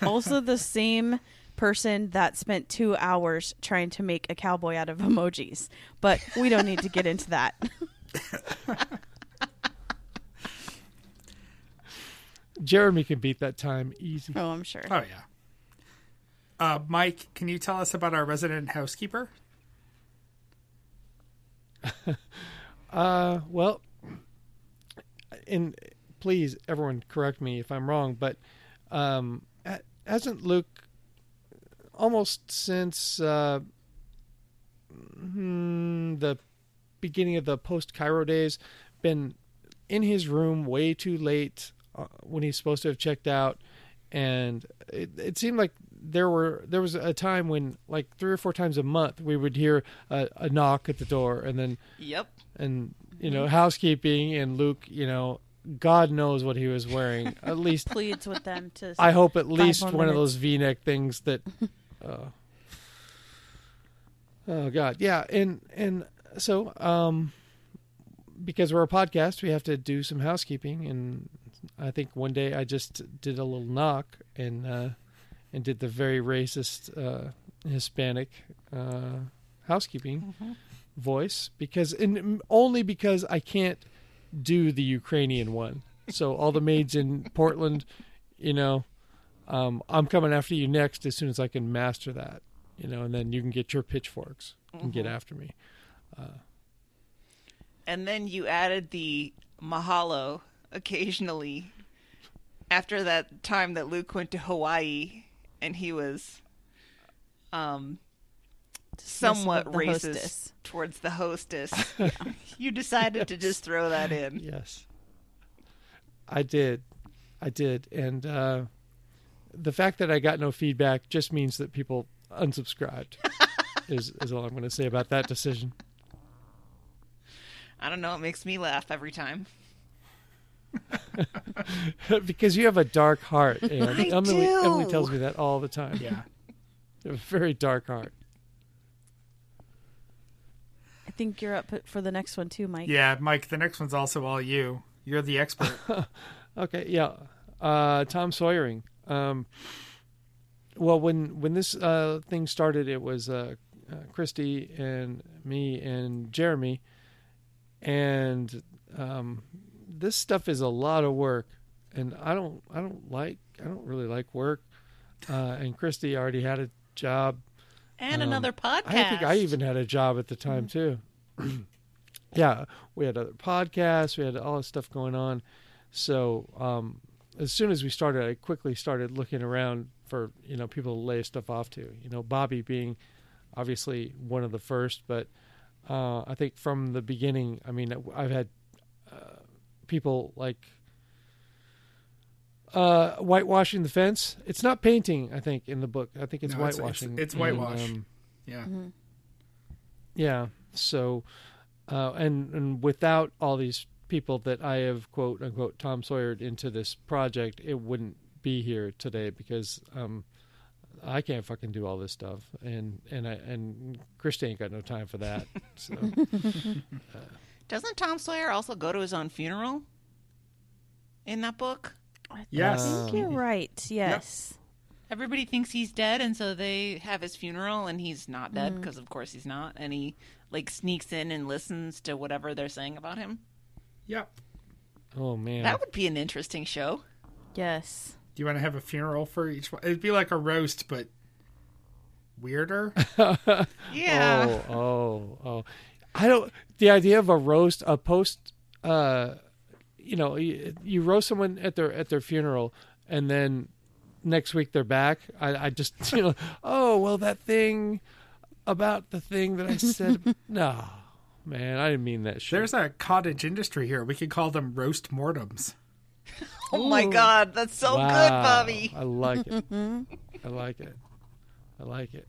also, the same person that spent two hours trying to make a cowboy out of emojis. But we don't need to get into that. Jeremy can beat that time easy. oh, I'm sure. Oh yeah. Uh, Mike, can you tell us about our resident housekeeper? Uh, well, and please, everyone, correct me if I'm wrong, but um, hasn't Luke almost since uh, hmm, the beginning of the post Cairo days been in his room way too late uh, when he's supposed to have checked out, and it, it seemed like there were there was a time when like three or four times a month we would hear a, a knock at the door, and then Yep. and you know housekeeping and Luke, you know, God knows what he was wearing. At least Pleads with them to. I hope at least more one of those V-neck things that. Uh, oh God, yeah, and and so um, because we're a podcast, we have to do some housekeeping, and I think one day I just did a little knock and uh, and did the very racist uh, Hispanic uh, housekeeping voice because and only because I can't do the Ukrainian one. So all the maids in Portland, you know, um, I'm coming after you next as soon as I can master that, you know, and then you can get your pitchforks and get after me. And then you added the mahalo occasionally after that time that Luke went to Hawaii and he was um somewhat racist hostess. towards the hostess. you decided to just throw that in. Yes, I did, I did, and uh, the fact that I got no feedback just means that people unsubscribed. is is all I'm going to say about that decision. I don't know, it makes me laugh every time. because you have a dark heart, and I Emily, do. Emily tells me that all the time. Yeah. A very dark heart. I think you're up for the next one too, Mike. Yeah, Mike, the next one's also all you. You're the expert. Okay, yeah. Uh, Tom Sawyering. Um, well, when when this uh, thing started, it was uh, uh, Christy and me and Jeremy, and um, this stuff is a lot of work, and I don't I don't like I don't really like work. Uh, and Christy already had a job. And Um, another podcast. I think I even had a job at the time too. yeah, we had other podcasts, we had all this stuff going on. So um, as soon as we started, I quickly started looking around for you know people to lay stuff off to. You know, Bobby being obviously one of the first, but uh, I think from the beginning, I mean, I've had uh, people like uh, whitewashing the fence. It's not painting, I think, in the book. I think it's No, it's- it's- whitewashing. it's And, whitewash. um, yeah. yeah. So, uh, and and without all these people that I have quote unquote Tom Sawyered into this project, it wouldn't be here today because um, I can't fucking do all this stuff, and and I and Christy ain't got no time for that. So Doesn't Tom Sawyer also go to his own funeral in that book? Yes, I think you're Um, right. Yes. Everybody thinks he's dead, and so they. have his funeral and he's not dead because of course he's not and he like sneaks in and listens to whatever they're saying about him Yep. Oh man. that would be an interesting show Yes. Do you want to have a funeral for each one? It'd be like a roast, but weirder. yeah Oh, oh, oh. I don't. The idea of a roast, a post, uh, you know, you, you roast someone at their at their funeral, and then next week they're back. I, I just, you know, oh well, that thing about the thing that I said. no, man, I didn't mean that shit. There's a cottage industry here. We could call them roast mortems. oh my god that's so good bobby I like it. I like it. I like it.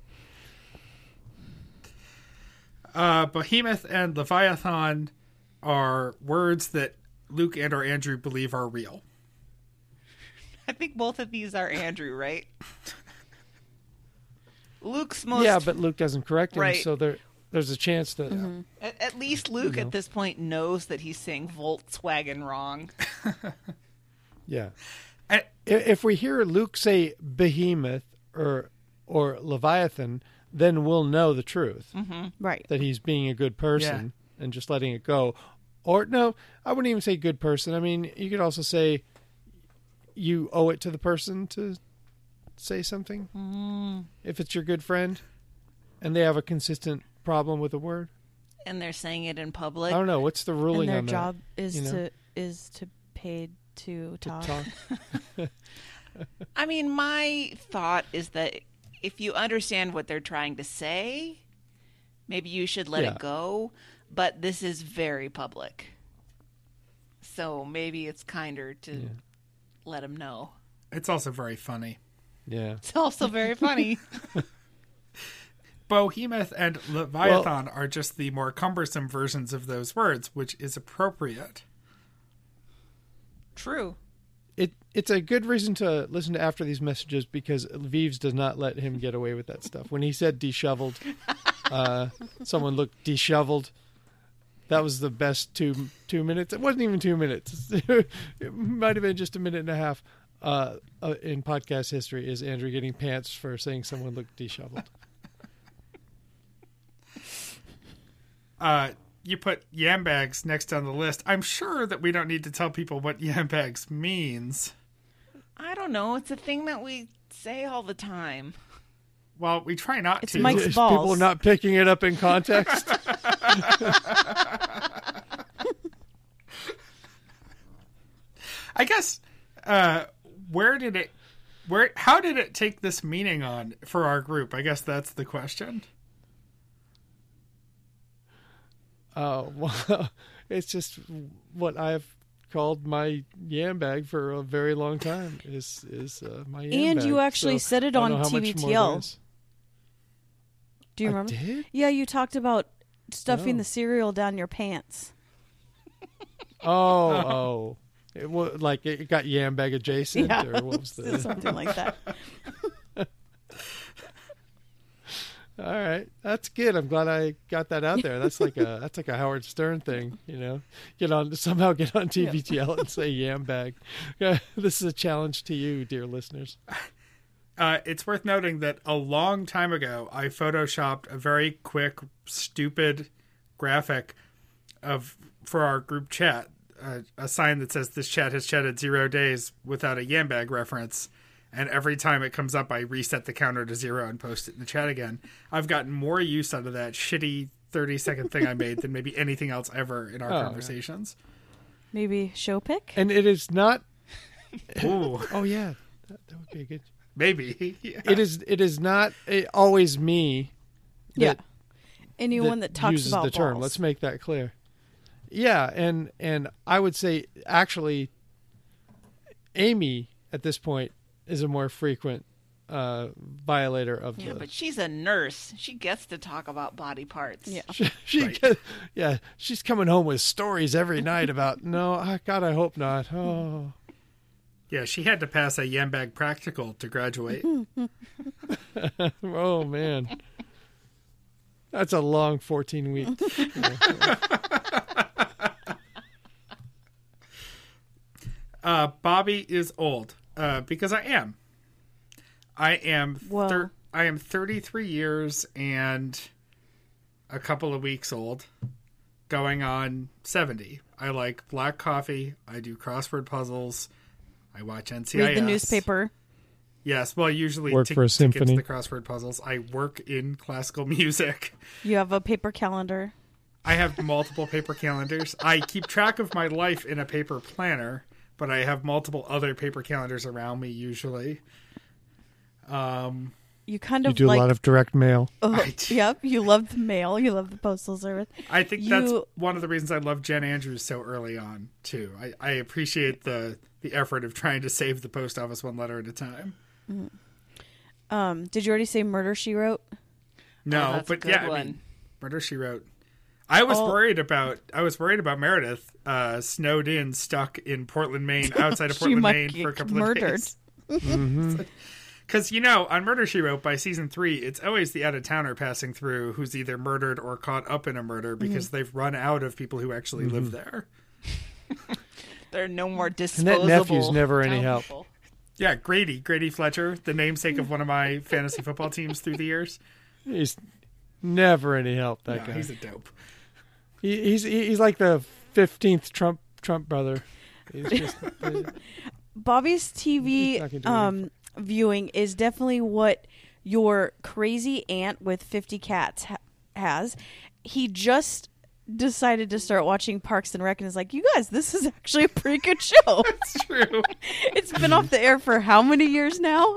Uh, Behemoth and Leviathan are words that Luke and or Andrew believe are real. i think both of these are andrew right luke's most yeah, but Luke doesn't correct him, Right. so there there's a chance that mm-hmm. at, at least luke know. at this point knows that he's saying volkswagen wrong yeah. I- I- If we hear Luke say behemoth or or leviathan, then we'll know the truth mm-hmm. Right. that he's being a good person and just letting it go. Or no, I wouldn't even say good person. I mean, you could also say you owe it to the person to say something mm. if it's your good friend and they have a consistent problem with a word. and they're saying it in public I don't know what's the And ruling their on that? job is you know? to is to paid to talk. that. Talk. I mean, my thought is that if you understand what they're trying to say, maybe you should let Yeah. it go. But this is very public. So maybe it's kinder to let them know. It's also very funny. Yeah. It's also very funny. Behemoth and Leviathan are just the more cumbersome versions of those words, which is appropriate. True. It it's a good reason to listen to after these messages because Vives does not let him get away with that stuff. When he said disheveled, uh, someone looked disheveled. That was the best two two minutes. It wasn't even two minutes. it might have been just a minute and a half. Uh, uh, in podcast history, is Andrew getting pants for saying someone looked disheveled? Uh, you put yam bags next on the list. I'm sure that we don't need to tell people what yam bags means. I don't know. It's a thing that we say all the time. Well, we try not It's to. Mike's Is balls. People not picking it up in context. I guess uh where did it where how did it take this meaning on for our group? I guess that's the question. Oh, well, it's just what I've called my yam bag for a very long time. Is is uh, my yam And bag. you actually So said it on know how much more there TBTL. Do you I remember? did? Yeah, you talked about stuffing No. the cereal down your pants. Oh, oh. It was like it got yam bag adjacent, Yeah. or what was the? Something like that. All right, that's good. I'm glad I got that out there. That's like a that's like a Howard Stern thing, you know. Get on somehow get on TBTL and say yam bag. this is a challenge to you, dear listeners. Uh, it's worth noting that a long time ago, I photoshopped a very quick, stupid graphic of for our group chat, uh, a sign that says "This chat has chatted zero days" without a yam bag reference. And every time it comes up, I reset the counter to zero and post it in the chat again. I've gotten more use out of that shitty thirty second thing I made than maybe anything else ever in our Oh, yeah. conversations. Maybe show pick. And it is not. Ooh, Oh yeah, that, that would be a good. maybe. Yeah. It is. It is not always me. Yeah. that- Anyone that, talks uses about the term. balls. Let's make that clear. Yeah, and and I would say actually, Amy at this point is a more frequent uh, violator of Yeah, the. but she's a nurse. She gets to talk about body parts. Yeah. she, she Right. get- yeah, she's coming home with stories every night about no, God, I hope not. Oh, Yeah, she had to pass a yam bag practical to graduate. oh man, that's a long fourteen weeks. uh, Bobby is old uh, because I am. I am Whoa. thir- I am 33 years and a couple of weeks old, going on 70. I like black coffee. I do crossword puzzles. I watch NCIS. Read the newspaper. Yes, well, usually Work to, for a to get to symphony. the crossword puzzles. I work in classical music. You have a paper calendar. I have multiple paper calendars. I keep track of my life in a paper planner, but I have multiple other paper calendars around me usually. Um, You kind You of do like. a lot of direct mail. I do. yep. You love the mail. You love the postal service. I think that's one of the reasons I love Jen Andrews so early on too. I, I appreciate the the effort of trying to save the post office one letter at a time. Um, did you already say Murder She Wrote? No, Oh, but good yeah, I mean, Murder She Wrote. I was Oh. worried about I was worried about Meredith uh, snowed in, stuck in Portland, Maine, outside of Portland, might Maine get for a couple murdered. of days. Because you know, on Murder She Wrote by season three, it's always the out of towner passing through who's either murdered or caught up in a murder because Mm-hmm. they've run out of people who actually live there. There are no more And disposable. that nephew's never any help. people. Yeah, Grady, Grady Fletcher, the namesake of one of my fantasy football teams through the years. He's never any help. That No, guy. he's a dope. He, he's he's like the fifteenth Trump Trump brother. He's just Bobby's TV not gonna do um, viewing is definitely what your crazy aunt with 50 cats ha- has. He just decided to start watching Parks and Rec and is like, you guys, this is actually a pretty good show. It's true. it's been off the air for how many years now?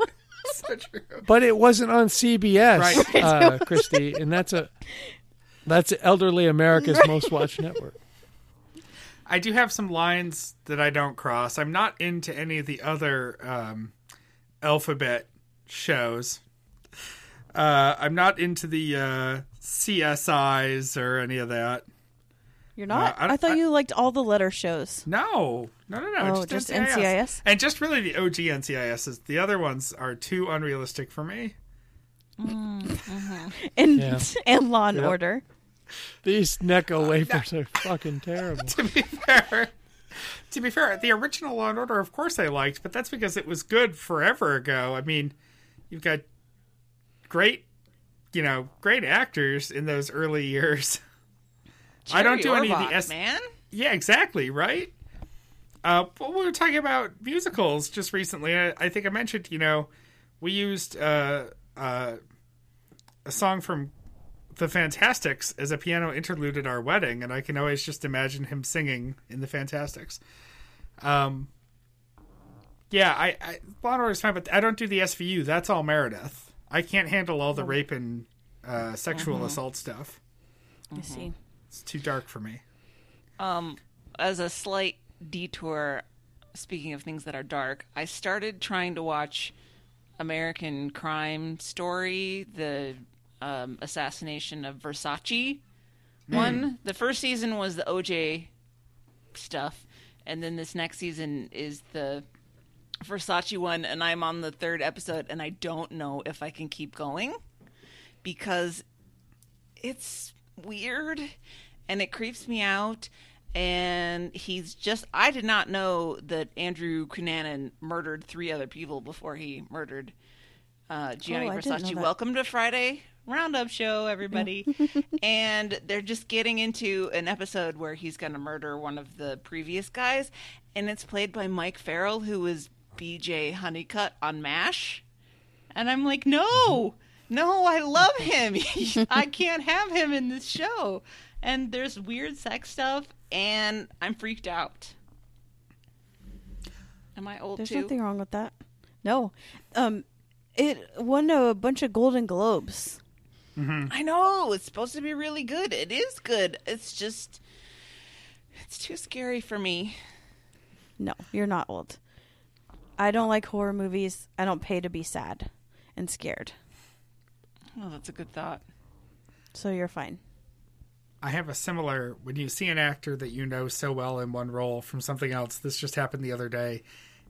so true. but it wasn't on CBS, Right. uh, Christy, and that's a that's elderly America's most watched network. I do have some lines that I don't cross. I'm not into any of the other um, alphabet shows. Uh, I'm not into the uh, CSIs or any of that. You're not? Uh, I- I, thought I- you liked all the letter shows. No, no, no, no. Oh, just NCIS? and just really the OG NCISs. The other ones are too unrealistic for me. And Yeah. and Law and Yep. Order. These Necco wafers are fucking terrible. to be fair, to be fair, the original Law and Order, of course, I liked, but that's because it was good forever ago. I mean, you've got great, you know, great actors in those early years. I don't do Jerry any of the S- man. Yeah, exactly, right? Uh, but we were talking about musicals just recently. I, I think I mentioned, you know, we used uh, uh, a song from the Fantasticks as a piano interlude at our wedding, and I can always just imagine him singing in the Fantasticks. Um, yeah, I, I Law and Order is fine, but I don't do the SVU. That's all Meredith. I can't handle all the rape and uh, sexual assault stuff. I see. It's too dark for me. Um, as a slight detour, speaking of things that are dark, I started trying to watch American Crime Story, the um, assassination of Versace one. The first season was the OJ stuff, and then this next season is the Versace one, and I'm on the third episode, and I don't know if I can keep going because it's weird and it creeps me out. And he's just, I did not know that Andrew Cunanan murdered three other people before he murdered uh, Gianni Oh, I didn't know Versace. Welcome to Friday Roundup Show, everybody. and they're just getting into an episode where he's going to murder one of the previous guys. And it's played by Mike Farrell, who was BJ Honeycutt on MASH. And I'm like, no, no, I love him. I can't have him in this show. And there's weird sex stuff, and I'm freaked out. Am I old There's too? nothing wrong with that. No. Um it won a bunch of Golden Globes. Mm-hmm. I know it's supposed to be really good. It is good. It's just, it's too scary for me. No, you're not old. I don't like horror movies. I don't pay to be sad and scared. Oh, that's a good thought. So you're fine. I have a similar when you see an actor that you know so well in one role from something else. This just happened the other day.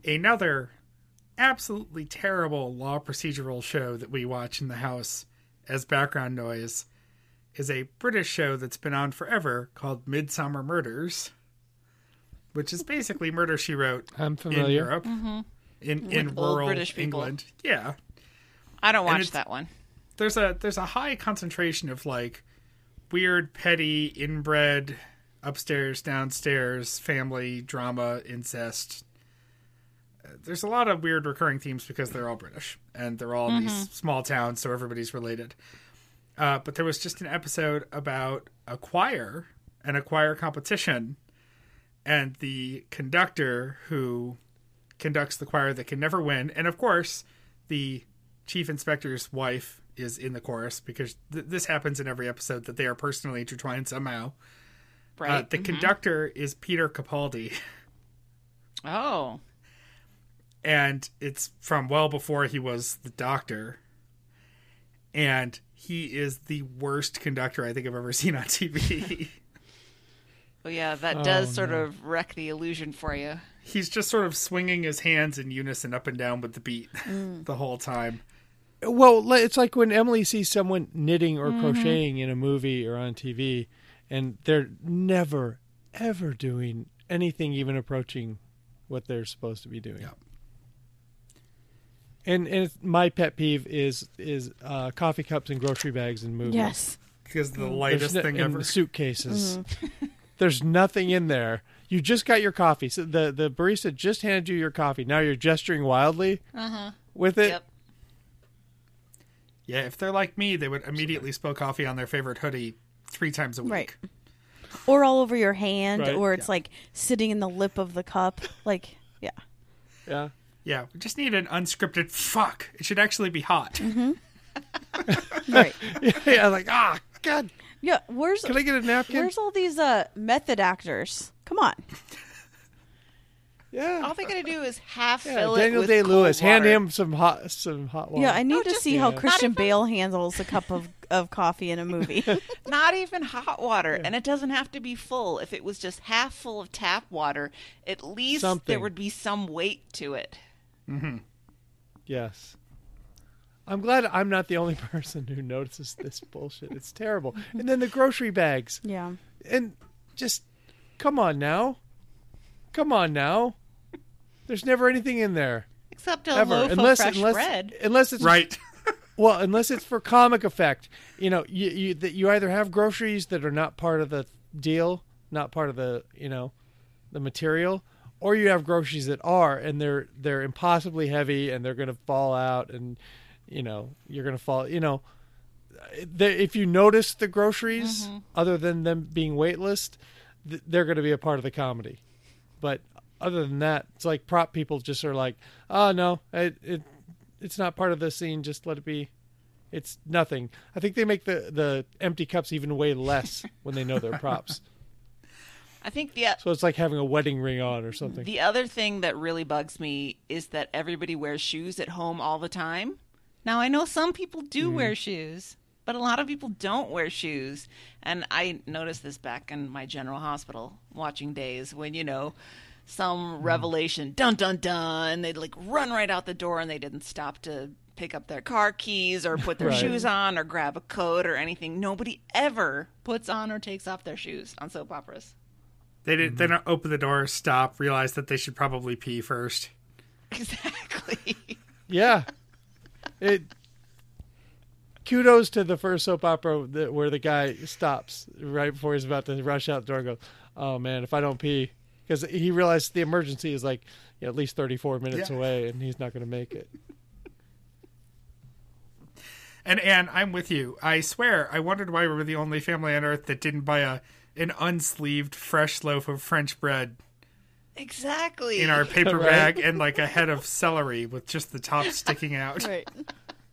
Another absolutely terrible law procedural show that we watch in the house as background noise is a British show that's been on forever called Midsomer Murders, which is basically Murder She Wrote I'm in familiar. Europe, in in With old rural British people. England. Yeah, I don't watch that one. there's a there's a high concentration of like weird, petty, inbred, upstairs, downstairs, family drama, incest. Uh, There's a lot of weird recurring themes because they're all British and they're all in these small towns, so everybody's related. Uh, but there was just an episode about a choir and a choir competition, and the conductor who conducts the choir that can never win, and of course, the chief inspector's wife is in the chorus because th- this happens in every episode that they are personally intertwined somehow. Right. Uh, the conductor is Peter Capaldi, oh. And it's from well before he was the doctor. And he is the worst conductor I think I've ever seen on TV. Well, yeah, that does Oh, sort no. of wreck the illusion for you. He's just sort of swinging his hands in unison up and down with the beat Mm. the whole time. Well, it's like when Emily sees someone knitting or crocheting in a movie or on TV, and they're never, ever doing anything even approaching what they're supposed to be doing. Yeah. And and my pet peeve is is uh, coffee cups and grocery bags in movies. Yes. Because the lightest no- thing in ever. suitcases. There's nothing in there. You just got your coffee. So the the barista just handed you your coffee. Now you're gesturing wildly Uh-huh. with it. Yep. Yeah, if they're like me, they would immediately spill coffee on their favorite hoodie three times a week. Right. Or all over your hand, Right. or it's like sitting in the lip of the cup. Like, yeah. Yeah. Yeah, we just need an unscripted fuck. It should actually be hot. Mm-hmm. Right. yeah. Like ah, God. Yeah. Where's Can I get a napkin? where's all these uh method actors? Come on. yeah. All they gotta do is half Yeah, fill it Daniel with Day Lewis, cold hand him some hot some hot water. Yeah, I need No, to just- see how Christian even- Bale handles a cup of, of coffee in a movie. Not even hot water, and it doesn't have to be full. If it was just half full of tap water, at least Something. there would be some weight to it. Mm-hmm. Yes. I'm glad I'm not the only person who notices this bullshit. It's terrible. And then the grocery bags. yeah. And just come on now. Come on now. There's never anything in there. Except a Ever. loaf unless of fresh unless bread. unless it's right. Well, unless it's for comic effect, you know, you you that you either have groceries that are not part of the deal, not part of the you know, the material, or you have groceries that are, and they're they're impossibly heavy, and they're going to fall out, and you know, you're going to fall. You know, if you notice the groceries, mm-hmm. other than them being weightless, they're going to be a part of the comedy. But other than that, it's like prop people just are like, oh no, it, it it's not part of the scene. Just let it be. It's nothing. I think they make the the empty cups even weigh less when they know they're props. I think the So it's like having a wedding ring on or something. the other thing that really bugs me is that everybody wears shoes at home all the time. Now I know some people do Mm. wear shoes. But a lot of people don't wear shoes. And I noticed this back in my general hospital watching days when, you know, some revelation, dun dun dun, they'd like run right out the door and they didn't stop to pick up their car keys or put their Right. shoes on or grab a coat or anything. Nobody ever. Puts on or takes off their shoes. On soap operas. They didn't. They mm-hmm. don't open the door, stop, realize that they should probably pee first. Exactly. Yeah. It. Kudos to the first soap opera that, where the guy stops right before he's about to rush out the door and go, "Oh man, if I don't pee," because he realized the emergency is like you know, at least thirty four minutes Yeah. away and he's not going to make it. And Anne, I'm with you. I swear, I wondered why we were the only family on Earth that didn't buy a an unsleeved fresh loaf of French bread exactly. in our paper Right. bag and like a head of celery with just the top sticking out. Right.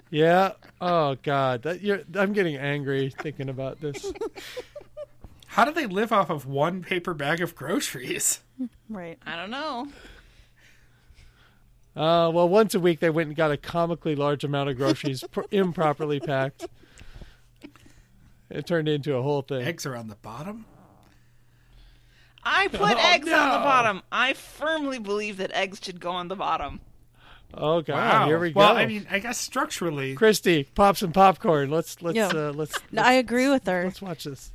Yeah. Oh God, that you're, I'm getting angry thinking about this. How do they live off of one paper bag of groceries? Right. I don't know. Uh, well, once a week they went and got a comically large amount of groceries pr- improperly packed. It turned into a whole thing. Eggs are on the bottom. I put Oh, eggs on the bottom. I firmly believe that eggs should go on the bottom. Oh God, Wow. here we go. Well, I mean, I guess structurally, Christy, pop some popcorn. Let's let's Yeah. uh, let's No, I agree with her. let's watch this.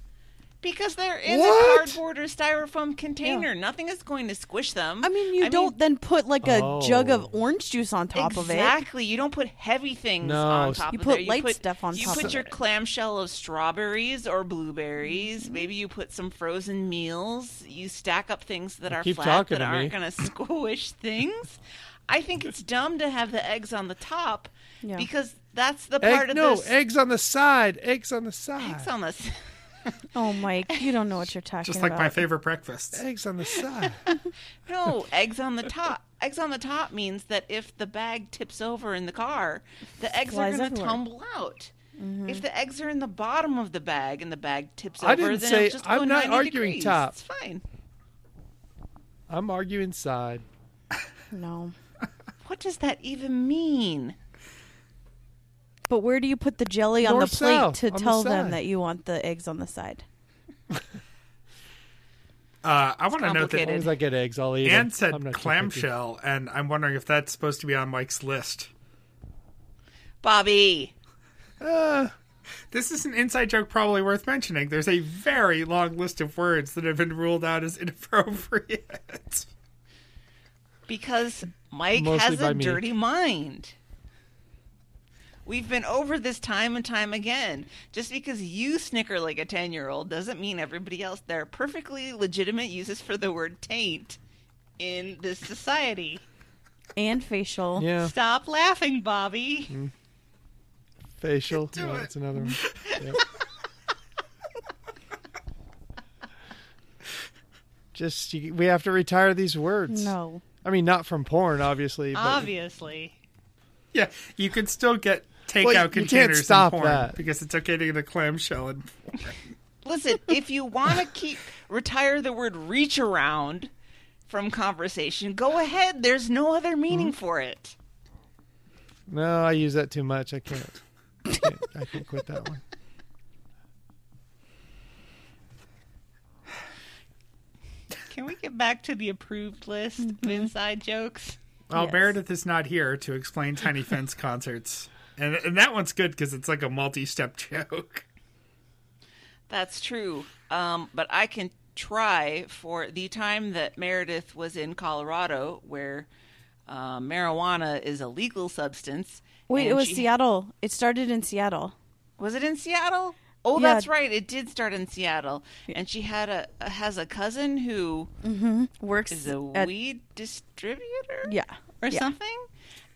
Because they're in What? a cardboard or styrofoam container. Nothing is going to squish them. I mean, you don't then put like a jug of Oh. orange juice on top of it. Exactly. You don't put heavy things No, on s- top You of put there. light stuff on you top You put your it. clamshell of strawberries or blueberries. Maybe you put some frozen meals. You stack up things that are flat that aren't going to squish things. I think it's dumb to have the eggs on the top Yeah. because that's the part Egg, of no, this. eggs on the side. Eggs on the side. eggs on the s- Oh, Mike, you don't know what you're talking about. Just like about. my favorite breakfast. Eggs on the side. No, eggs on the top. Eggs on the top means that if the bag tips over in the car, the eggs Flies are going to tumble out. Mm-hmm. If the eggs are in the bottom of the bag and the bag tips I over, didn't then say- it'll just I'm not arguing degrees. top. It's fine. I'm arguing side. No. What does that even mean? But where do you put the jelly on North, the plate south, to on the tell them side. that you want the eggs on the side? Uh, I want to note As that long as I get eggs, I'll eat Anne them. said I'm not too picky. clamshell, and I'm wondering if that's supposed to be on Mike's list. Bobby. Uh, This is an inside joke probably worth mentioning. There's a very long list of words that have been ruled out as inappropriate. Because Mike Mostly has by a me. dirty mind. We've been over this time and time again. Just because you snicker like a 10 year old doesn't mean everybody else. There are perfectly legitimate uses for the word taint in this society. And facial. yeah, Stop laughing, Bobby. Mm. facial. Do yeah, it. that's another one. Yep. Just you, we have to retire these words. No. I mean not from porn, obviously. But Obviously. Yeah, you can still get takeout Well, you can't containers stop in porn that. because it's okay to get a clamshell and Listen, if you want to keep retire the word reach around from conversation, go ahead. There's no other meaning mm-hmm. for it. no, I use that too much. I can't. I can't, I can't quit that one. Can we get back to the approved list of mm-hmm. inside jokes? Well, Yes. Meredith is not here to explain Tiny Fence concerts. And, and that one's good because it's like a multi step joke. That's true. Um, but I can try for the time that Meredith was in Colorado, where uh, marijuana is a legal substance. Wait, it was she- Seattle. It started in Seattle. Was it in Seattle? Oh, Yeah. that's right. It did start in Seattle, and she had a has a cousin who Works is a at weed distributor yeah, or yeah. something.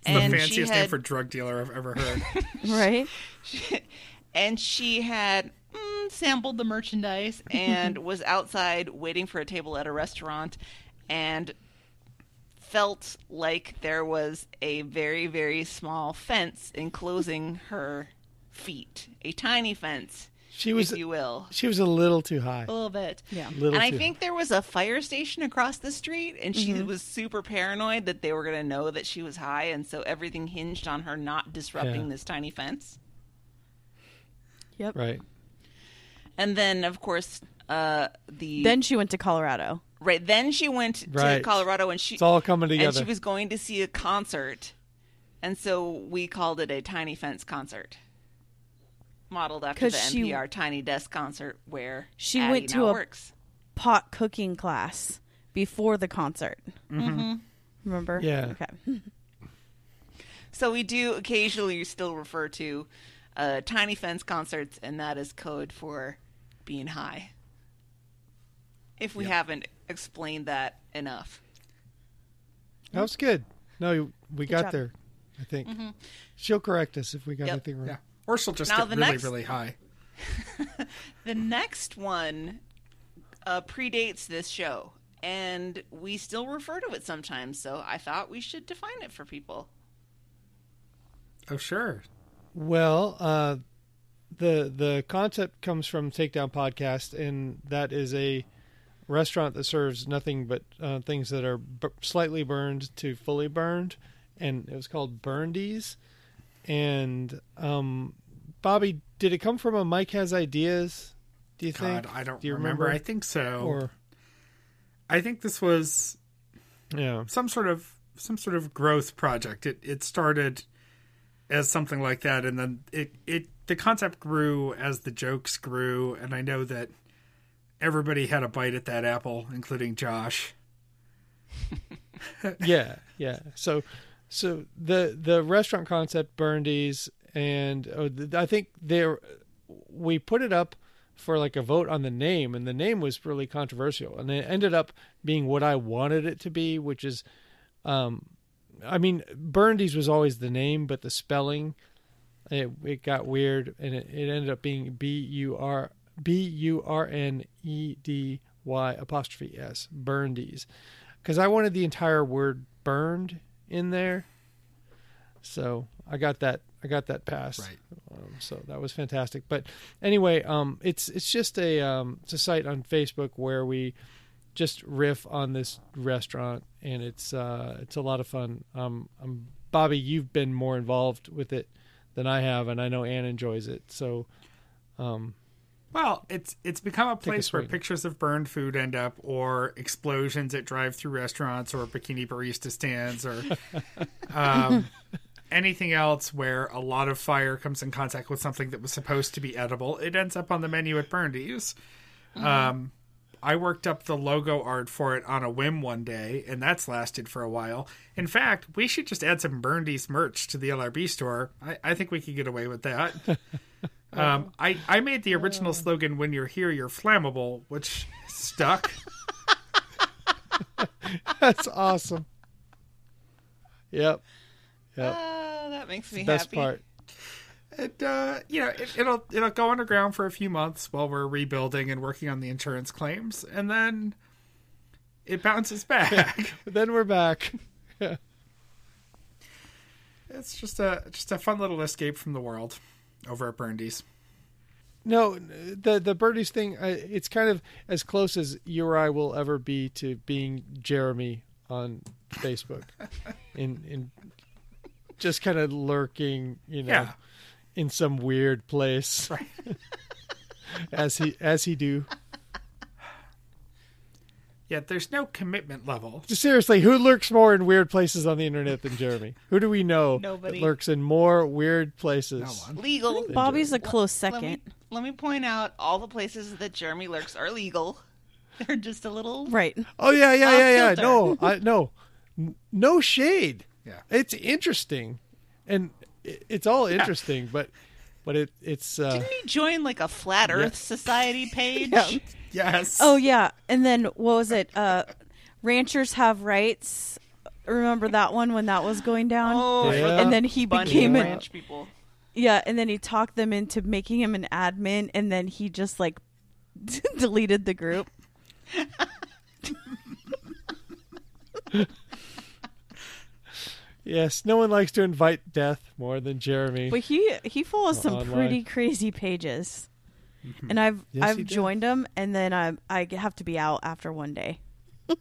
It's and the she fanciest had, name for drug dealer I've ever heard. right. and she had Mm, sampled the merchandise. and was outside waiting for a table at a restaurant and felt like there was a very very small fence enclosing her feet a tiny fence She was if you will she was a little too high. A little bit. Yeah. Little and I too think there was a fire station across the street, and she Mm-hmm. was super paranoid that they were going to know that she was high, and so everything hinged on her not disrupting Yeah. this tiny fence. Yep. Right. And then, of course, uh, the Then she went to Colorado. right then she went to Colorado, and she It's all coming together. and she was going to see a concert, and so we called it a tiny fence concert, modeled after the 'Cause she- NPR Tiny Desk concert, where She Addie went to now a- works. Pot cooking class before the concert. Mm-hmm. Remember? Yeah. Okay. So we do occasionally still refer to uh, tiny fence concerts, and that is code for being high. If we haven't explained that enough. That was good. No, we got job. there. I think she'll correct us if we got Yep. anything wrong. Yeah. Or she'll just Now get the really, next- really high. The next one uh, predates this show, and we still refer to it sometimes. So I thought we should define it for people. Oh, sure. Well, uh, the the concept comes from Takedown Podcast, and that is a restaurant that serves nothing but uh, things that are b- slightly burned to fully burned, and it was called Burnedy's. And um, Bobby, did it come from a Mike has ideas? Do you God, think? I don't Do you remember. remember? I think so. Or I think this was yeah, some sort of some sort of growth project. It it started as something like that, and then it it the concept grew as the jokes grew. And I know that everybody had a bite at that apple, including Josh. yeah, yeah. So, so the the restaurant concept Burnedy's, and uh, I think there we put it up for like a vote on the name, and the name was really controversial, and it ended up being what I wanted it to be, which is, um, I mean, Burnedy's was always the name, but the spelling, it it got weird, and it, it ended up being B U R B U R N E D Y apostrophe S Burnedy's because I wanted the entire word burned in there. So I got that. I got that passed. Right. Um, so that was fantastic. But anyway, um, it's it's just a um, it's a site on Facebook where we just riff on this restaurant, and it's uh, it's a lot of fun. Um, um, Bobby, you've been more involved with it than I have, and I know Anne enjoys it. So, um, Well, it's it's become a a place where pictures of burned food end up, or explosions at drive-through restaurants, or bikini barista stands, or um, anything else where a lot of fire comes in contact with something that was supposed to be edible. It ends up on the menu at Burnedy's. Um, I worked up the logo art for it on a whim one day, and that's lasted for a while. In fact, we should just add some Burnedy's merch to the LRB store. I, I think we could get away with that. Um, I, I made the original slogan "When you're here, you're flammable," which stuck. that's awesome. Yep. Yep. Oh, that makes me Best happy. part. And uh, you know, it, it'll it'll go underground for a few months while we're rebuilding and working on the insurance claims, and then it bounces back. Then we're back. Yeah. it's just a just a fun little escape from the world over at Burnedy's. No, the the birdies thing. uh, It's kind of as close as you or I will ever be to being Jeremy on Facebook, in in just kind of lurking, you know, Yeah. in some weird place, Right. as he as he do. Yet there's no commitment level. Seriously, who lurks more in weird places on the internet than Jeremy? Who do we know Nobody. that lurks in more weird places? No one. Legal. Bobby's a close Let second. me, let me point out all the places that Jeremy lurks are legal. They're just a little. Right. Oh yeah, yeah, Off yeah, yeah. No, I no, no shade. Yeah. It's interesting, and it's all interesting, but but it it's uh, Didn't he join like a flat Earth Society page? Yeah. Yes. Oh yeah, and then what was it? Uh, ranchers have rights. Remember that one when that was going down? Oh, Yeah. And then he bunch became of an ranch people. yeah, and then he talked them into making him an admin, and then he just like deleted the group. yes. No one likes to invite death more than Jeremy. But he he follows some Online. pretty crazy pages, and I've Yes, I've joined them, and then I I have to be out after one day. right.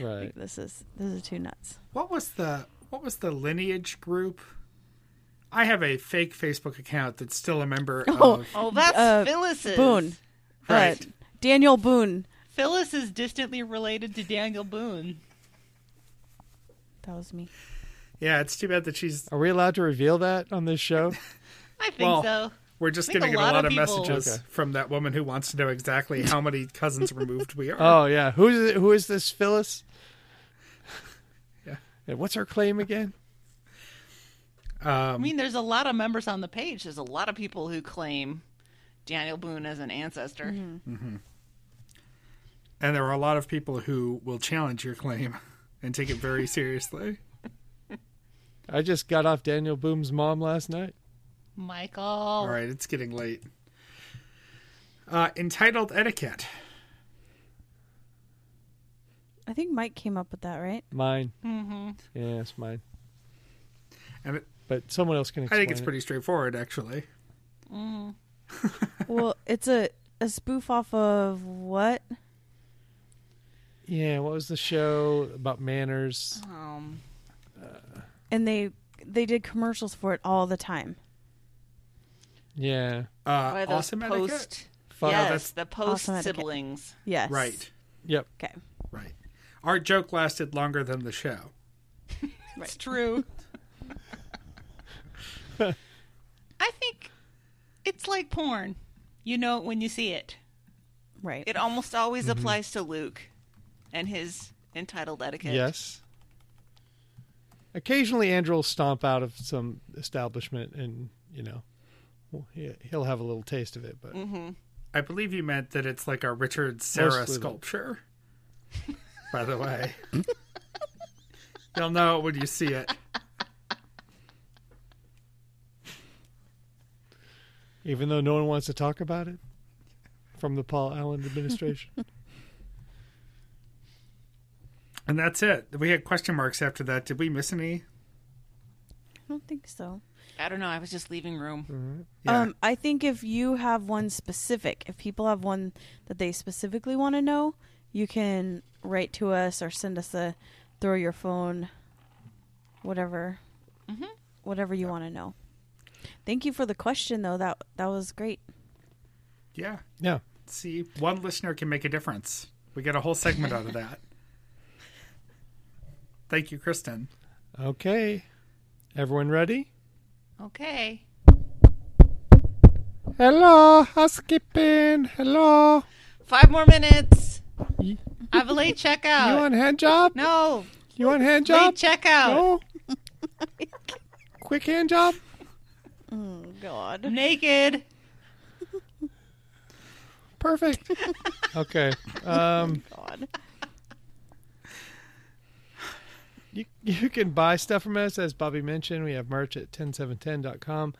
Like, this is this is too nuts. What was the what was the lineage group? I have a fake Facebook account that's still a member Oh. of. Oh, that's Uh, Phyllis's. Boone, Right. Uh, Daniel Boone. Phyllis is distantly related to Daniel Boone. That was me. Yeah, it's too bad that she's. Are we allowed to reveal that on this show? I think Well, so. We're just I think getting a a lot lot of of people- messages Okay. from that woman who wants to know exactly how many cousins removed we are. Oh yeah. Who's it- who is this Phyllis? Yeah. And what's her claim again? I Um, mean, there's a lot of members on the page. Page. There's a lot of people who claim Daniel Boone as an ancestor. Mm-hmm. and there are a lot of people who will challenge your claim and take it very seriously. I just got off Daniel Boone's mom last night. Michael. All right, it's getting late. Uh, entitled etiquette. I think Mike came up with that, right? Mine. Mm-hmm. Yeah, it's mine. And it, But someone else can I think it's it. pretty straightforward, actually. well, it's a a spoof off of what? Yeah, what was the show about manners? Um, And they they did commercials for it all the time. Yeah. Uh, by those awesome etiquette. post. Fuck. yes, that's- the post Awesome etiquette. siblings. Yes. Right, Yep. Okay. right. Our joke lasted longer than the show. It's true. I think it's like porn. You know it when you see it. Right. It almost always applies to Luke and his entitled etiquette. Yes. Occasionally, Andrew will stomp out of some establishment, and you know, he- he'll have a little taste of it. But mm-hmm. I believe you meant that it's like a Richard Serra sculpture. By the way, you'll know it when you see it. even though no one wants to talk about it from the Paul Allen administration, And that's it. We had question marks after that. Did we miss any? I don't think so. I don't know. I was just leaving room. Yeah. Um, I think if you have one specific, if people have one that they specifically want to know, you can write to us or send us a throw your phone, whatever, whatever you want to know. Thank you for the question, though. That that was great. yeah. yeah. See, one listener can make a difference. We get a whole segment out of that. Thank you, Kristen. Okay, everyone ready? Okay. Hello, housekeeping. Hello. Five more minutes. You, I have a late checkout. you want on hand job? no. You on hand job? Late job? checkout. No. Quick hand job? Oh God. Naked. Perfect. okay. Um, God. You, you can buy stuff from us, as Bobby mentioned. We have merch at 10710.com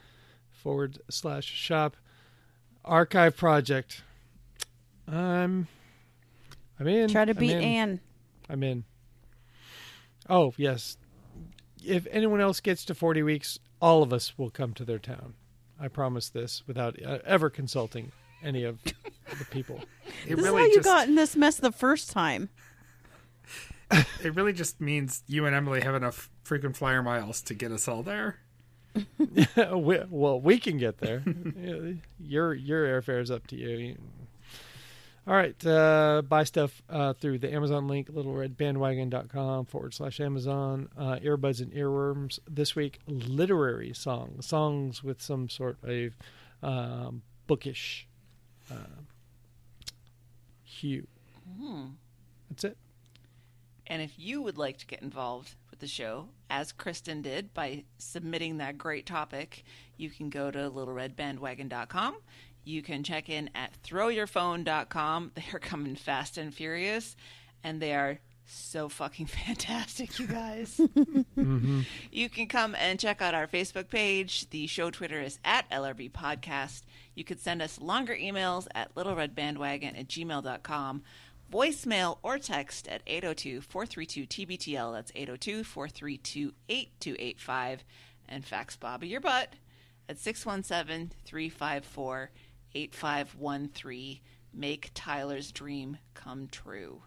forward slash shop. Archive project. I'm, I'm in. Try to I'm beat in. Anne. I'm in. Oh, yes. If anyone else gets to 40 weeks, all of us will come to their town. I promise this without uh, ever consulting any of the people. It This really is how you just got in this mess the first time. It really just means you and Emily have enough frequent flyer miles to get us all there. we, well, we can get there. Your your airfare is up to you. All right, uh, buy stuff uh, through the Amazon link, littleredbandwagon.com forward slash Amazon. Uh, earbuds and earworms this week. Literary songs, songs with some sort of um, bookish uh, hue. That's it. And if you would like to get involved with the show, as Kristen did by submitting that great topic, you can go to littleredbandwagon.com. You can check in at throwyourphone.com. They are coming fast and furious, and they are so fucking fantastic, you guys. Mm-hmm. You can come and check out our Facebook page. The show Twitter is at LRB Podcast. You could send us longer emails at littleredbandwagon at gmail.com, voicemail or text at 802 432 TBTL. That's 802 432 8285. And fax Bobby your butt at 617 354 8513. Make Tyler's dream come true.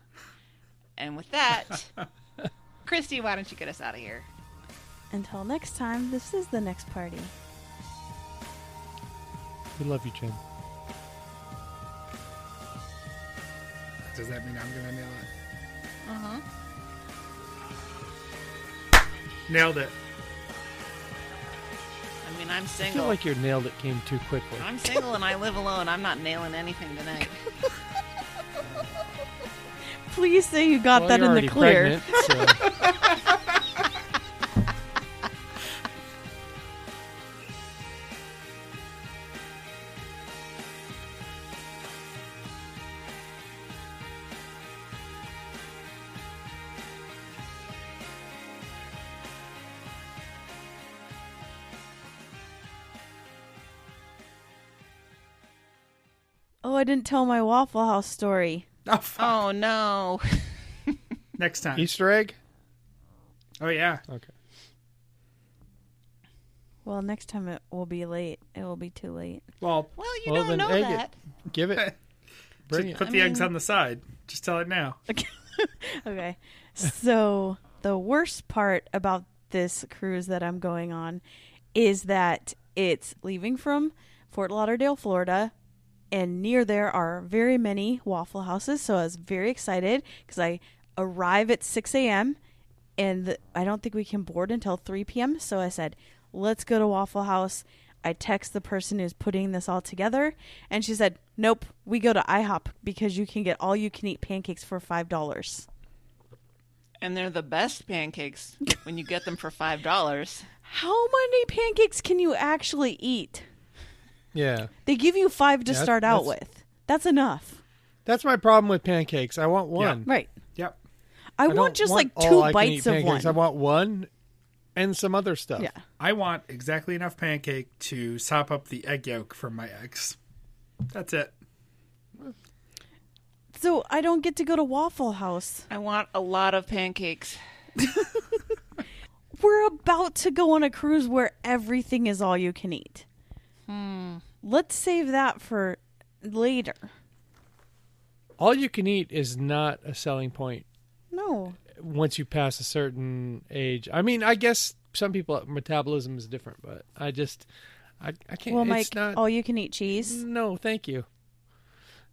And with that, Christy, why don't you get us out of here? Until next time, this is the next party. We love you, Jen. Does that mean I'm gonna nail it? Uh huh. Nailed it. I mean, I'm single. I feel single. like your nailed it came too quickly. I'm single and I live alone. I'm not nailing anything tonight. Please say you got Well, that you're in the clear. pregnant, so- I didn't tell my Waffle House story. Oh, fuck. oh no. next time. Easter egg? Oh yeah. Okay. Well, next time it will be late. It will be too late. Well, Well, you Well, don't then know egg that. it. Give it. Bring just it. put I the eggs on the side. Just tell it now. okay. So the worst part about this cruise that I'm going on is that it's leaving from Fort Lauderdale, Florida, and near there are very many Waffle Houses. So I was very excited because I arrive at 6 a.m. and the, I don't think we can board until 3 p.m. So I said, let's go to Waffle House. I text the person who's putting this all together, and she said, "Nope, we go to IHOP because you can get all you can eat pancakes for five dollars." And they're the best pancakes when you get them for five dollars. How many pancakes can you actually eat? Yeah. They give you five to Yeah, start out that's- with. That's enough, That's my problem with pancakes. I want one. right? Yep. I, I want don't just want like all two I can eat bites of one. pancakes. I want one and some other stuff. yeah. I want exactly enough pancake to sop up the egg yolk from my eggs. That's it. So I don't get to go to Waffle House. I want a lot of pancakes. We're about to go on a cruise where everything is all you can eat. Hmm. Let's save that for later. All you can eat is not a selling point No. once you pass a certain age. I mean, I guess some people metabolism is different, but I just I, I can't. Well, it's Mike, not. all you can eat cheese. no, thank you.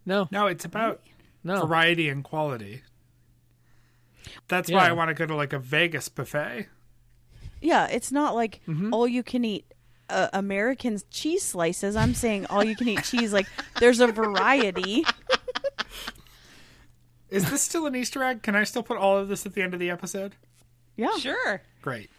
No, No, it's about no. variety and quality. That's Yeah. why I want to go to like a Vegas buffet. Yeah, it's not like Mm-hmm. all you can eat uh, American cheese slices. I'm saying all you can eat cheese. Like there's a variety. Is this still an Easter egg? Can I still put all of this at the end of the episode? Yeah. Sure. Great.